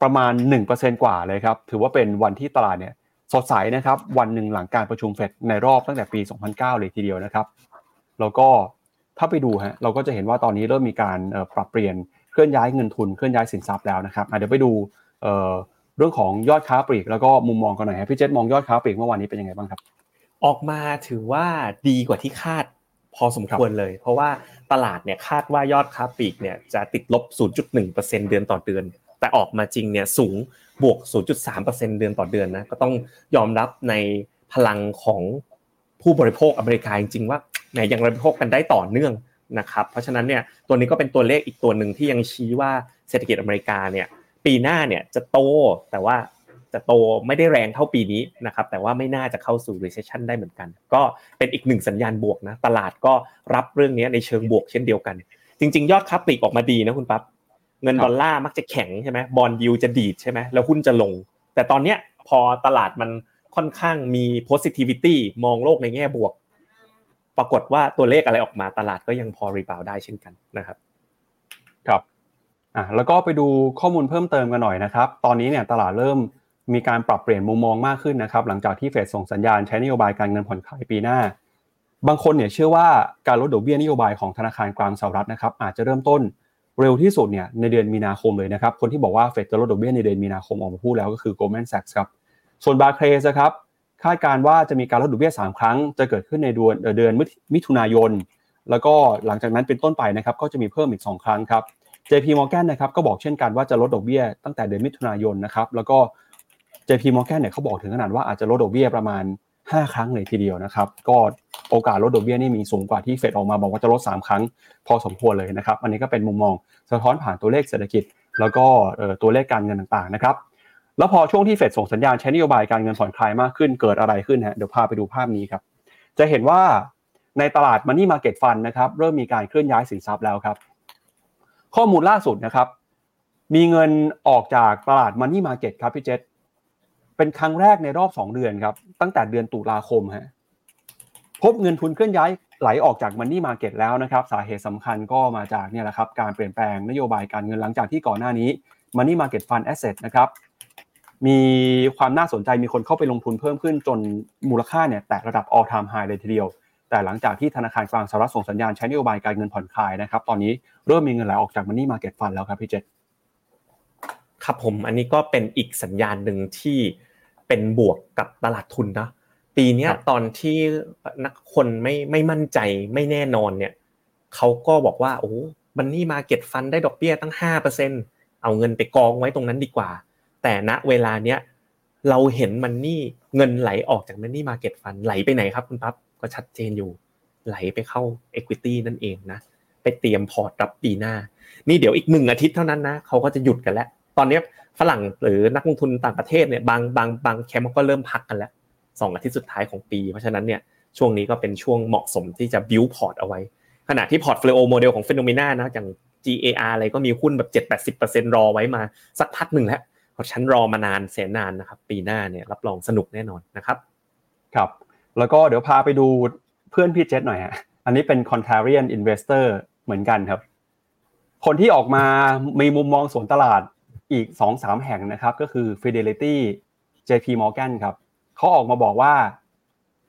ประมาณ 1%กว่าเลยครับ ถือว่าเป็นวันที่ตลาดเนี่ยสดใสนะครับ วันหนึ่งหลังการประชุมเฟดในรอบตั้งแต่ปี 2009 เลยทีเดียวนะครับ แล้วก็ถ้าไปดูฮะเราก็จะเห็นว่าตอนนี้เริ่มมีการปรับเปลี่ยนเคลื่อนย้ายเงินทุนเคลื่อนย้ายสินทรัพย์แล้วนะครับเดี๋ยวไปดูเรื่องของยอดค้าปลีกแล้วก็มุมมองกันหน่อยครับพี่เจษมองยอดค้าปลีกเมื่อวานนี้เป็นยังไงบ้างครับ ออกมาถือว่าดีกว่าที่คาดพอสมควรเลย เพราะว่าตลาดเนี่ยคาดว่ายอดค้าปลีกเนี่ยจะติดลบ 0.1%เดือนต่อเดือน แต่ออกมาจริงเนี่ยสูงบวก 0.3%เดือนต่อเดือนนะก็ต้องยอมรับในพลังของผู้บริโภคอเมริกาจริงๆว่าแหมยังบริโภคกันได้ต่อเนื่องนะครับเพราะฉะนั้นเนี่ยตัวนี้ก็เป็นตัวเลขอีกตัวหนึ่งที่ยังชี้ว่าเศรษฐกิจอเมริกาเนี่ยปีหน้าเนี่ยจะโตแต่ว่าจะโตไม่ได้แรงเท่าปีนี้นะครับแต่ว่าไม่น่าจะเข้าสู่ recession ได้เหมือนกัน ก็เป็นอีกหนึ่งสัญญาณบวกนะตลาดก็รับเรื่องนี้ในเชิงบวกเช่นเดียวกัน จริง ๆ ยอดค้าปลีกออกมาดีนะคุณปั๊บ เงินดอลลาร์มักจะแข็งใช่ไหม bond yield จะดีดใช่ไหมแล้วหุ้นจะลง แต่ตอนเนี้ยพอตลาดมันค่อนข้างมี positivity มองโลกในแง่บวก ปรากฏว่าตัวเลขอะไรออกมาตลาดก็ยังพอ rebound ได้เช่นกันนะครับ ครับอะแล้วก็ไปดูข้อมูลเพิ่มเติมกันหน่อยนะครับ ตอนนี้เนี่ยตลาดเริ่มมีการปรับเปลี่ยนมุมมองมากขึ้นนะครับ หลังจากที่เฟดส่งสัญญาณใช้นโยบายการเงินผ่อนคลายปีหน้า บางคนเนี่ยเชื่อว่าการลดดอกเบี้ยนโยบายของธนาคารกลางสหรัฐนะครับ อาจจะเริ่มต้น เร็วที่สุดเนี่ยในเดือนมีนาคมเลยนะครับ คนที่บอกว่าเฟดจะลดดอกเบี้ยในเดือนมีนาคมออกมาพูดแล้วก็คือ Goldman Sachs ครับ ส่วนบาร์เคลสครับคาดการว่าจะมีการลดดอกเบี้ย 3 ครั้ง จะเกิดขึ้นในเดือนเดือนมิถุนายน แล้วก็หลังจากนั้นเป็นต้นไปนะครับก็จะมีเพิ่มอีก 2 ครั้งครับ JP Morgan นะครับก็บอกเช่นกันว่าจะลดดอกเบี้ยตั้งแต่เดือนมิถุนายนนะครับแล้วก็ JP Morgan เนี่ยเขาบอกถึงขนาดว่าอาจจะลดดอกเบี้ยประมาณ 5 ครั้งเลยทีเดียวนะครับ ก็โอกาสลดดอกเบี้ยนี่มีสูงกว่าที่เฟดออกมาบอกว่าจะลด 3 ครั้ง พอสมควรเลยนะครับ อันนี้ก็เป็นมุมมองสะท้อนผ่านตัวเลขเศรษฐกิจ แล้วก็ตัวเลขการเงินต่างๆนะครับแล้วพอช่วงที่เฟดส่งสัญญาณใช้นโยบายการเงินผ่อนคลายมากขึ้นเกิดอะไรขึ้นฮะเดี๋ยวพาไปดูภาพนี้ครับ จะเห็นว่าในตลาด money market fund นะครับเริ่มมีการเคลื่อนย้ายสินทรัพย์แล้วครับ ข้อมูลล่าสุดนะครับ มีเงินออกจากตลาด money market ครับพี่เจษ เป็นครั้งแรกในรอบ 2 เดือนครับ ตั้งแต่เดือนตุลาคมฮะพบเงินทุนเคลื่อนย้ายไหลออกจาก money market แล้วนะครับ สาเหตุสำคัญก็มาจากเนี่ยแหละครับการเปลี่ยนแปลงนโยบายการเงินหลังจากที่ก่อนหน้านี้ money market fund asset นะครับมีความน่าสนใจมีคนเข้าไปลงทุนเพิ่มขึ้นจนมูลค่าเนี่ยแตะระดับ all time high เลยทีเดียว แต่หลังจากที่ธนาคารกลางสหรัฐส่งสัญญาณใช้นโยบายการเงินผ่อนคลายนะครับ ตอนนี้เริ่มมีเงินไหลออกจากมันนี่มาเก็ตฟันแล้วครับพี่เจษ ครับผมอันนี้ก็เป็นอีกสัญญาณหนึ่งที่เป็นบวกกับตลาดทุนนะปีนี้ตอนที่นักคนไม่ไม่มั่นใจไม่แน่นอนเนี่ยเขาก็บอกว่าโอ้มันนี่มาเก็ตฟันได้ดอกเบี้ยตั้งห้าเปอร์เซ็นเอาเงินไปกองไว้ตรงนั้นดีกว่า แต่ณเวลาเนี้ยเราเห็น money เงินไหลออกจาก money market fund ไหลไปไหนครับคุณปั๊บก็ชัดเจนอยู่ ไหลไปเข้า Equity นั่นเองนะไปเตรียมพอร์ตรับปีหน้า นี่เดี๋ยวอีกหนึ่งอาทิตย์เท่านั้นนะเขาก็จะหยุดกันแล้ว ตอนนี้ฝรั่งหรือนักลงทุนต่างประเทศเนี่ยบางบางบางแคมป์ก็เริ่มพักกันแล้วสองอาทิตย์สุดท้ายของปี เพราะฉะนั้นเนี่ยช่วงนี้ก็เป็นช่วงเหมาะสมที่จะบิวพอร์ตเอาไว้ ขณะที่ portfolio model ของฟิโนเมนานะอย่าง GAR อะไรก็มีหุ้นแบบ7-80%รอไว้มาสักพักหนึ่งแล้วเพราะฉะนั้นรอมานานแสนนานนะครับ ปีหน้าเนี่ยรับรองสนุกแน่นอนนะครับ ครับ แล้วก็เดี๋ยวพาไปดูเพื่อนพี่เจษหน่อยฮะอันนี้เป็น contrarian investor เหมือนกันครับ คนที่ออกมามีมุมมองสวนตลาด อีก 2-3 แห่งนะครับก็คือ Fidelity JP Morgan ครับเขาออกมาบอกว่า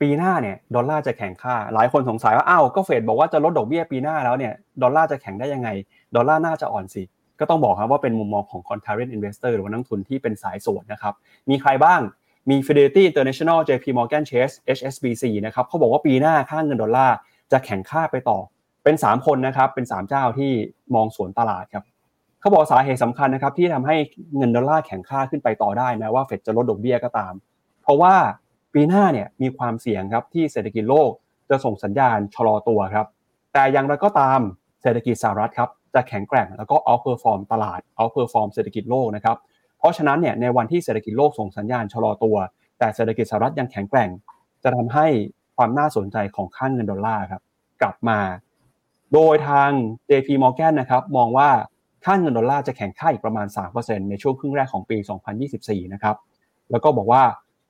ปีหน้าเนี่ยดอลลาร์จะแข็งค่า หลายคนสงสัยว่าอ้าวก็เฟดบอกว่าจะลดดอกเบี้ยปีหน้าแล้วเนี่ยดอลลาร์จะแข็งได้ยังไง ดอลลาร์น่าจะอ่อนสิ ก็ต้องบอกครับว่าเป็นมุมมองของ contrarian investor หรือว่านักลงทุนที่เป็นสายสวนนะครับมีใครบ้างมี Fidelity International JP Morgan Chase HSBC นะครับเขาบอกว่าปีหน้าค่าเงินดอลลาร์จะแข็งค่าไปต่อ เป็น 3 คนนะครับเป็น 3 เจ้าที่มองสวนตลาดครับ เขาบอกสาเหตุสำคัญนะครับที่ทำให้เงินดอลลาร์แข็งค่าขึ้นไปต่อได้นะว่าเฟดจะลดดอกเบี้ยก็ตาม เพราะว่าปีหน้าเนี่ยมีความเสี่ยงครับที่เศรษฐกิจโลกจะส่งสัญญาณชะลอตัวครับแต่อย่างไรก็ตามเศรษฐกิจสหรัฐครับจะแข็งแกร่งแล้วก็ outperform ตลาด outperform เศรษฐกิจโลกนะครับเพราะฉะนั้นเนี่ยในวันที่เศรษฐกิจโลกส่งสัญญาณชะลอตัว แต่เศรษฐกิจสหรัฐยังแข็งแกร่ง จะทำให้ความน่าสนใจของค่าเงินดอลลาร์ครับกลับมา โดยทาง JP Morgan นะครับมองว่า ค่าเงินดอลลาร์จะแข็งค่าอีกประมาณ 3%ในช่วงครึ่งแรกของปี 2024 นะครับแล้วก็บอกว่า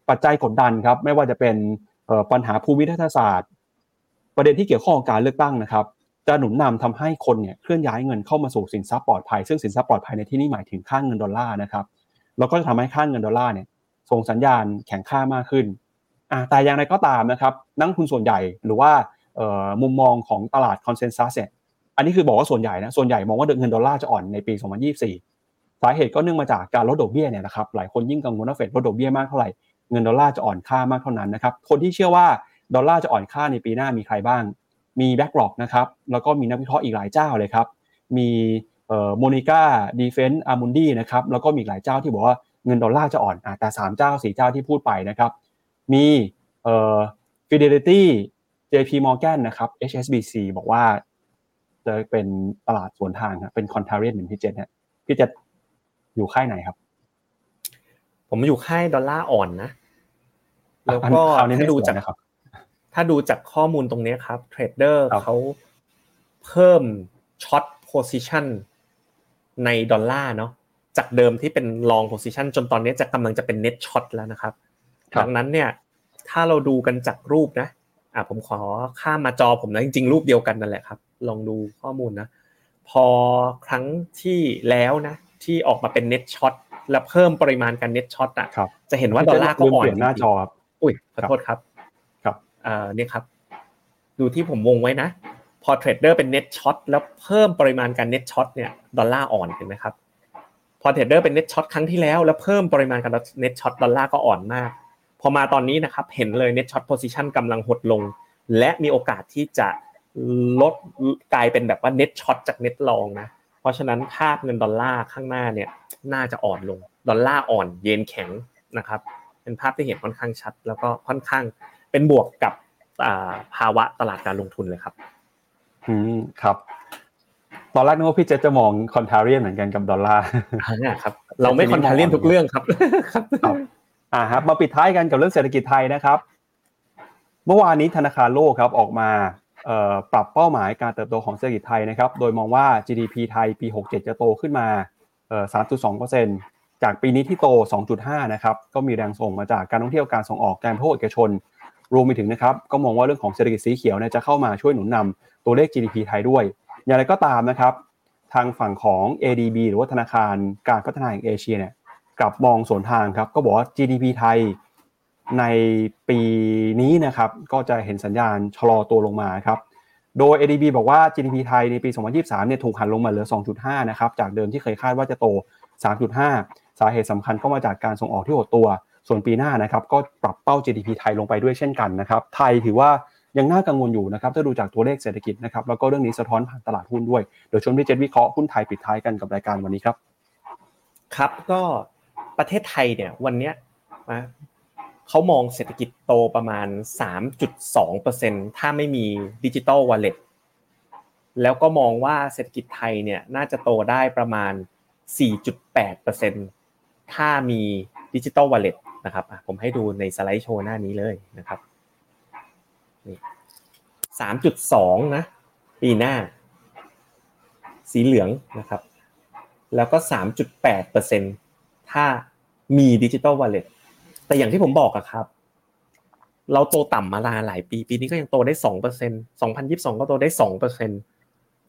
ปัจจัยกดดันครับไม่ว่าจะเป็นปัญหาภูมิรัฐศาสตร์ ประเด็นที่เกี่ยวข้องกับการเลือกตั้งนะครับจะหนุนนำทำให้คนเนี่ยเคลื่อนย้ายเงินเข้ามาสู่สินทรัพย์ปลอดภัย ซึ่งสินทรัพย์ปลอดภัยในที่นี้หมายถึงค่าเงินดอลลาร์นะครับแล้วก็จะทำให้ค่าเงินดอลลาร์เนี่ยส่งสัญญาณแข็งค่ามากขึ้นแต่อย่างไรก็ตามนะครับนักลงทุนส่วนใหญ่หรือว่ามุมมองของตลาด consensus เนี่ย อันนี้คือบอกว่าส่วนใหญ่นะส่วนใหญ่มองว่าเงินดอลลาร์จะอ่อนในปี 2024 สาเหตุก็เนื่องมาจากการลดดอกเบี้ยเนี่ยนะครับหลายคนยิ่งกังวลว่าเฟดลดดอกเบี้ยมากเท่าไหร่เงินดอลลาร์จะอ่อนค่ามากเท่านั้นนะครับคนที่เชื่อว่าดอลลาร์จะอ่อนค่าในปีหน้ามีใครบ้าง มี BlackRock นะครับแล้วก็มีนักวิเคราะห์อีกหลายเจ้าเลยครับมี Monica Defend Amundi นะครับแล้วก็มีหลายเจ้าที่บอกว่าเงินดอลลาร์จะอ่อนแต่สามเจ้าสี่เจ้าที่พูดไปนะครับมีเอ่อ Fidelity JP Morgan นะครับ HSBC บอกว่า จะเป็นตลาดสวนทางครับเป็น contrarian เหมือนพี่เจษเนี่ยพี่เจษอยู่ค่ายไหนครับ ผมอยู่ค่ายดอลลาร์อ่อนนะแล้วก็ถ้าดูจากนะครับ ถ้าดูจากข้อมูลตรงนี้ครับ trader เขาเพิ่ม short position ในดอลลาร์เนาะจากเดิมที่เป็น long position จนตอนนี้จะกำลังจะเป็น net short แล้วนะครับดังนั้นเนี่ย ถ้าเราดูกันจากรูปนะอะผมขอข้ามมาจอผมนะจริงๆ รูปเดียวกันนั่นแหละครับ ลองดูข้อมูลนะ พอครั้งที่แล้วนะ ที่ออกมาเป็น net short แล้วเพิ่มปริมาณการ net short อะจะเห็นว่าดอลลาร์ก็อ่อนหน้าจอครับอุ้ยขอโทษครับ ครับอ่าเนี่ยครับ ดูที่ผมวงไว้นะ พอ trader เป็น net short แล้วเพิ่มปริมาณการ net short เนี่ยดอลลาร์อ่อนเห็นไหมครับพอ trader เป็น net short ครั้งที่แล้วแล้วเพิ่มปริมาณการ net short ดอลลาร์ก็อ่อนมาก พอมาตอนนี้นะครับ เห็นเลย net short position กำลังหดลง และมีโอกาสที่จะ ลดกลายเป็นแบบว่า net short จาก net long นะเพราะฉะนั้นภาพเงินดอลลาร์ข้างหน้าเนี่ยน่าจะอ่อนลงดอลลาร์อ่อนเยนแข็งนะครับ เป็นภาพที่เห็นค่อนข้างชัด แล้วก็ค่อนข้างเป็นบวกกับภาวะตลาดการลงทุนเลยครับอืมครับตอนแรกนึกว่าพี่เจษจะมอง contrarian เหมือนกันกับดอลลาร์ครับ เราไม่ contrarian ทุกเรื่องครับครับอ่าครับมาปิดท้ายกันกับเรื่องเศรษฐกิจไทยนะครับ เมื่อวานนี้ธนาคารโลกครับออกมา ปรับเป้าหมายการเติบโตของเศรษฐกิจไทยนะครับ โดยมองว่า GDP ไทยปี 67 จะโตขึ้นมา 3.2%จากปีนี้ที่โต 2.5 นะครับ ก็มีแรงส่งมาจากการท่องเที่ยวการส่งออกการพาณเอกชน รวมไปถึงนะครับ ก็มองว่าเรื่องของเศรษฐกิจสีเขียวเนี่ยจะเข้ามาช่วยหนุนนำตัวเลข GDP ไทยด้วย อย่างไรก็ตามนะครับ ทางฝั่งของ ADB หรือว่าธนาคารการพัฒนาแห่งเอเชียเนี่ยกลับมองสวนทางครับ ก็บอกว่า GDP ไทย ในปีนี้นะครับก็จะเห็นสัญญาณชะลอตัวลงมาครับโดย ADB บอกว่า GDP ไทยในปี 2023 เนี่ยถูกหันลงมาเหลือ 2.5 นะครับ จากเดิมที่เคยคาดว่าจะโต 3.5 สาเหตุสำคัญก็มาจากการส่งออกที่หดตัว ส่วนปีหน้านะครับก็ปรับเป้า GDP ไทยลงไปด้วยเช่นกันนะครับ ไทยถือว่ายังน่ากังวลอยู่นะครับ ถ้าดูจากตัวเลขเศรษฐกิจนะครับ แล้วก็เรื่องนี้สะท้อนผ่านตลาดหุ้นด้วย เดี๋ยวชวนพี่เจษวิเคราะห์หุ้นไทยปิดท้ายกันกับรายการวันนี้ครับ ครับ ก็ประเทศไทยเนี่ยวันนี้ เขามองเศรษฐกิจโตประมาณ 3.2%ถ้าไม่มีดิจิตอลวอลเล็ตแล้วก็มองว่าเศรษฐกิจไทยเนี่ยน่าจะโตได้ประมาณ 4.8%ถ้ามี digital wallet นะครับผมให้ดูใน slideshow หน้านี้เลยนะครับนี่3.2นะปีหน้า สีเหลืองนะครับ แล้วก็3.8%ถ้ามี digital wallet แต่อย่างที่ผมบอกอะครับ เราโตต่ำมาลาหลายปี ปีนี้ก็ยังโตได้สองเปอร์เซ็นสองพันยิบสองก็โตได้สองเปอร์เซ็น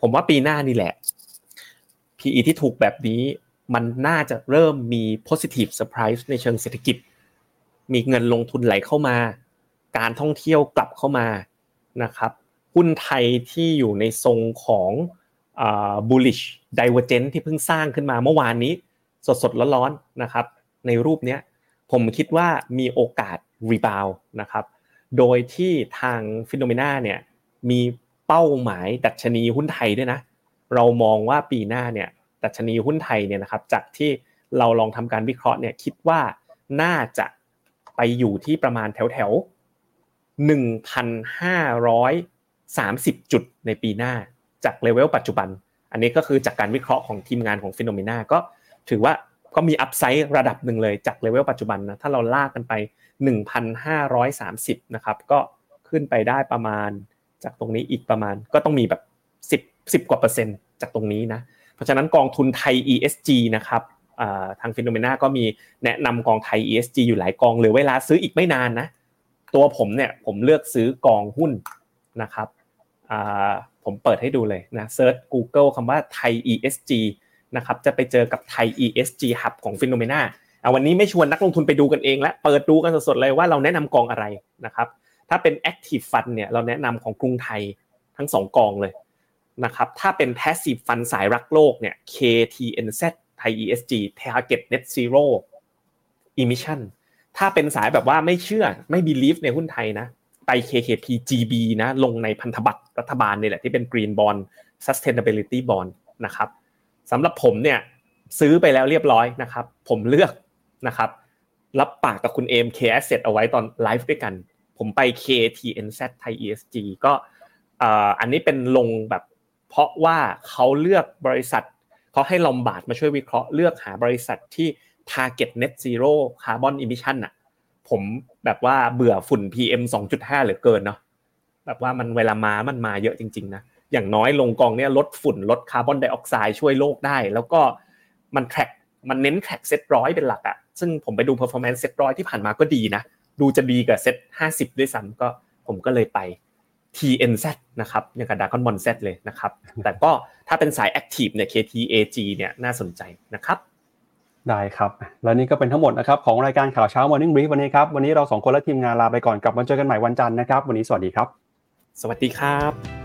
ผมว่าปีหน้านี่แหละ PE ที่ถูกแบบนี้มันน่าจะเริ่มมี positive surprise ในเชิงเศรษฐกิจ มีเงินลงทุนไหลเข้ามา การท่องเที่ยวกลับเข้ามานะครับ หุ้นไทยที่อยู่ในทรงของ bullish divergent ที่เพิ่งสร้างขึ้นมาเมื่อวานนี้ สดๆร้อนๆนะครับ ในรูปนี้ ผมคิดว่ามีโอกาสรีบาวนะครับ โดยที่ทาง Finnomena เนี่ยมีเป้าหมายดัชนีหุ้นไทยด้วยนะ เรามองว่าปีหน้าเนี่ยดัชนีหุ้นไทยเนี่ยนะครับ จากที่เราลองทำการวิเคราะห์เนี่ยคิดว่าน่าจะไปอยู่ที่ประมาณแถวแถวหนึ่งพันห้าร้อยสามสิบจุดในปีหน้าจากเลเวลปัจจุบัน อันนี้ก็คือจากการวิเคราะห์ของทีมงานของ Finnomena ก็ถือว่า ก็มี upside ระดับหนึ่งเลยจากเลเวลปัจจุบันนะถ้าเราลากกันไป 1,530 นะครับ ก็ขึ้นไปได้ประมาณจากตรงนี้อีกประมาณก็ต้องมีแบบ 10 10 กว่าเปอร์เซ็นต์จากตรงนี้นะเพราะฉะนั้นกองทุนไทย ESG นะครับทาง Finnomena ก็มีแนะนำกองไทย ESG อยู่หลายกองเหลือเวลาซื้ออีกไม่นานนะตัวผมเนี่ยผมเลือกซื้อกองหุ้นนะครับผมเปิดให้ดูเลยนะ search Google คำว่าไทย ESG นะครับจะไปเจอกับไทย ESG Hub ของ Finnomenaวันนี้ไม่ชวนนักลงทุนไปดูกันเองและเปิดดูกันสดๆเลยว่าเราแนะนำกองอะไรนะครับถ้าเป็น Active Fund เนี่ยเราแนะนำของกรุงไทยทั้งสองกองเลยนะครับถ้าเป็น Passive Fund สายรักโลกเนี่ย KTNZ ไทย ESG Target Net Zero Emission ถ้าเป็นสายแบบว่าไม่เชื่อไม่ believe ในหุ้นไทยนะไป KKP GB นะลงในพันธบัตรรัฐบาลนี่แหละที่เป็น Green Bond Sustainability Bond นะครับ สำหรับผมเนี่ยซื้อไปแล้วเรียบร้อยนะครับ ผมเลือกนะครับ รับปากกับคุณเอม K Asset เอาไว้ตอนไลฟ์ด้วยกัน ผมไป KTNZ ไทย ESG ก็อันนี้เป็นลงแบบ เพราะว่าเขาเลือกบริษัทเขาให้ลอมบาร์ดมาช่วยวิเคราะห์เลือกหาบริษัทที่ target net zero carbon emission อะผมแบบว่าเบื่อฝุ่น PM 2.5 เหลือเกินเนาะแบบว่ามันเวลามามันมาเยอะจริง ๆ นะ อย่างน้อยลงกองเนี่ยลดฝุ่นลดคาร์บอนไดออกไซด์ช่วยโลกได้ แล้วก็มันแทร็กมันเน้นแทร็กเซ็ตร้อยเป็นหลักอะซึ่งผมไปดู performance เซ็ตร้อยที่ผ่านมาก็ดีนะ ดูจะดีกับเซ็ตห้าสิบด้วยซ้ำก็ผมก็เลยไป TNZ นะครับอย่างกับดาร์คอนมอนเซตเลยนะครับ แต่ก็ถ้าเป็นสาย Active เนี่ย KTAG เนี่ยน่าสนใจนะครับได้ครับ และนี่ก็เป็นทั้งหมดนะครับของรายการข่าวเช้า Morning Brief วันนี้ครับ วันนี้เราสองคนและทีมงานลาไปก่อนกลับมาเจอกันใหม่วันจันทร์นะครับ วันนี้สวัสดีครับ สวัสดีครับ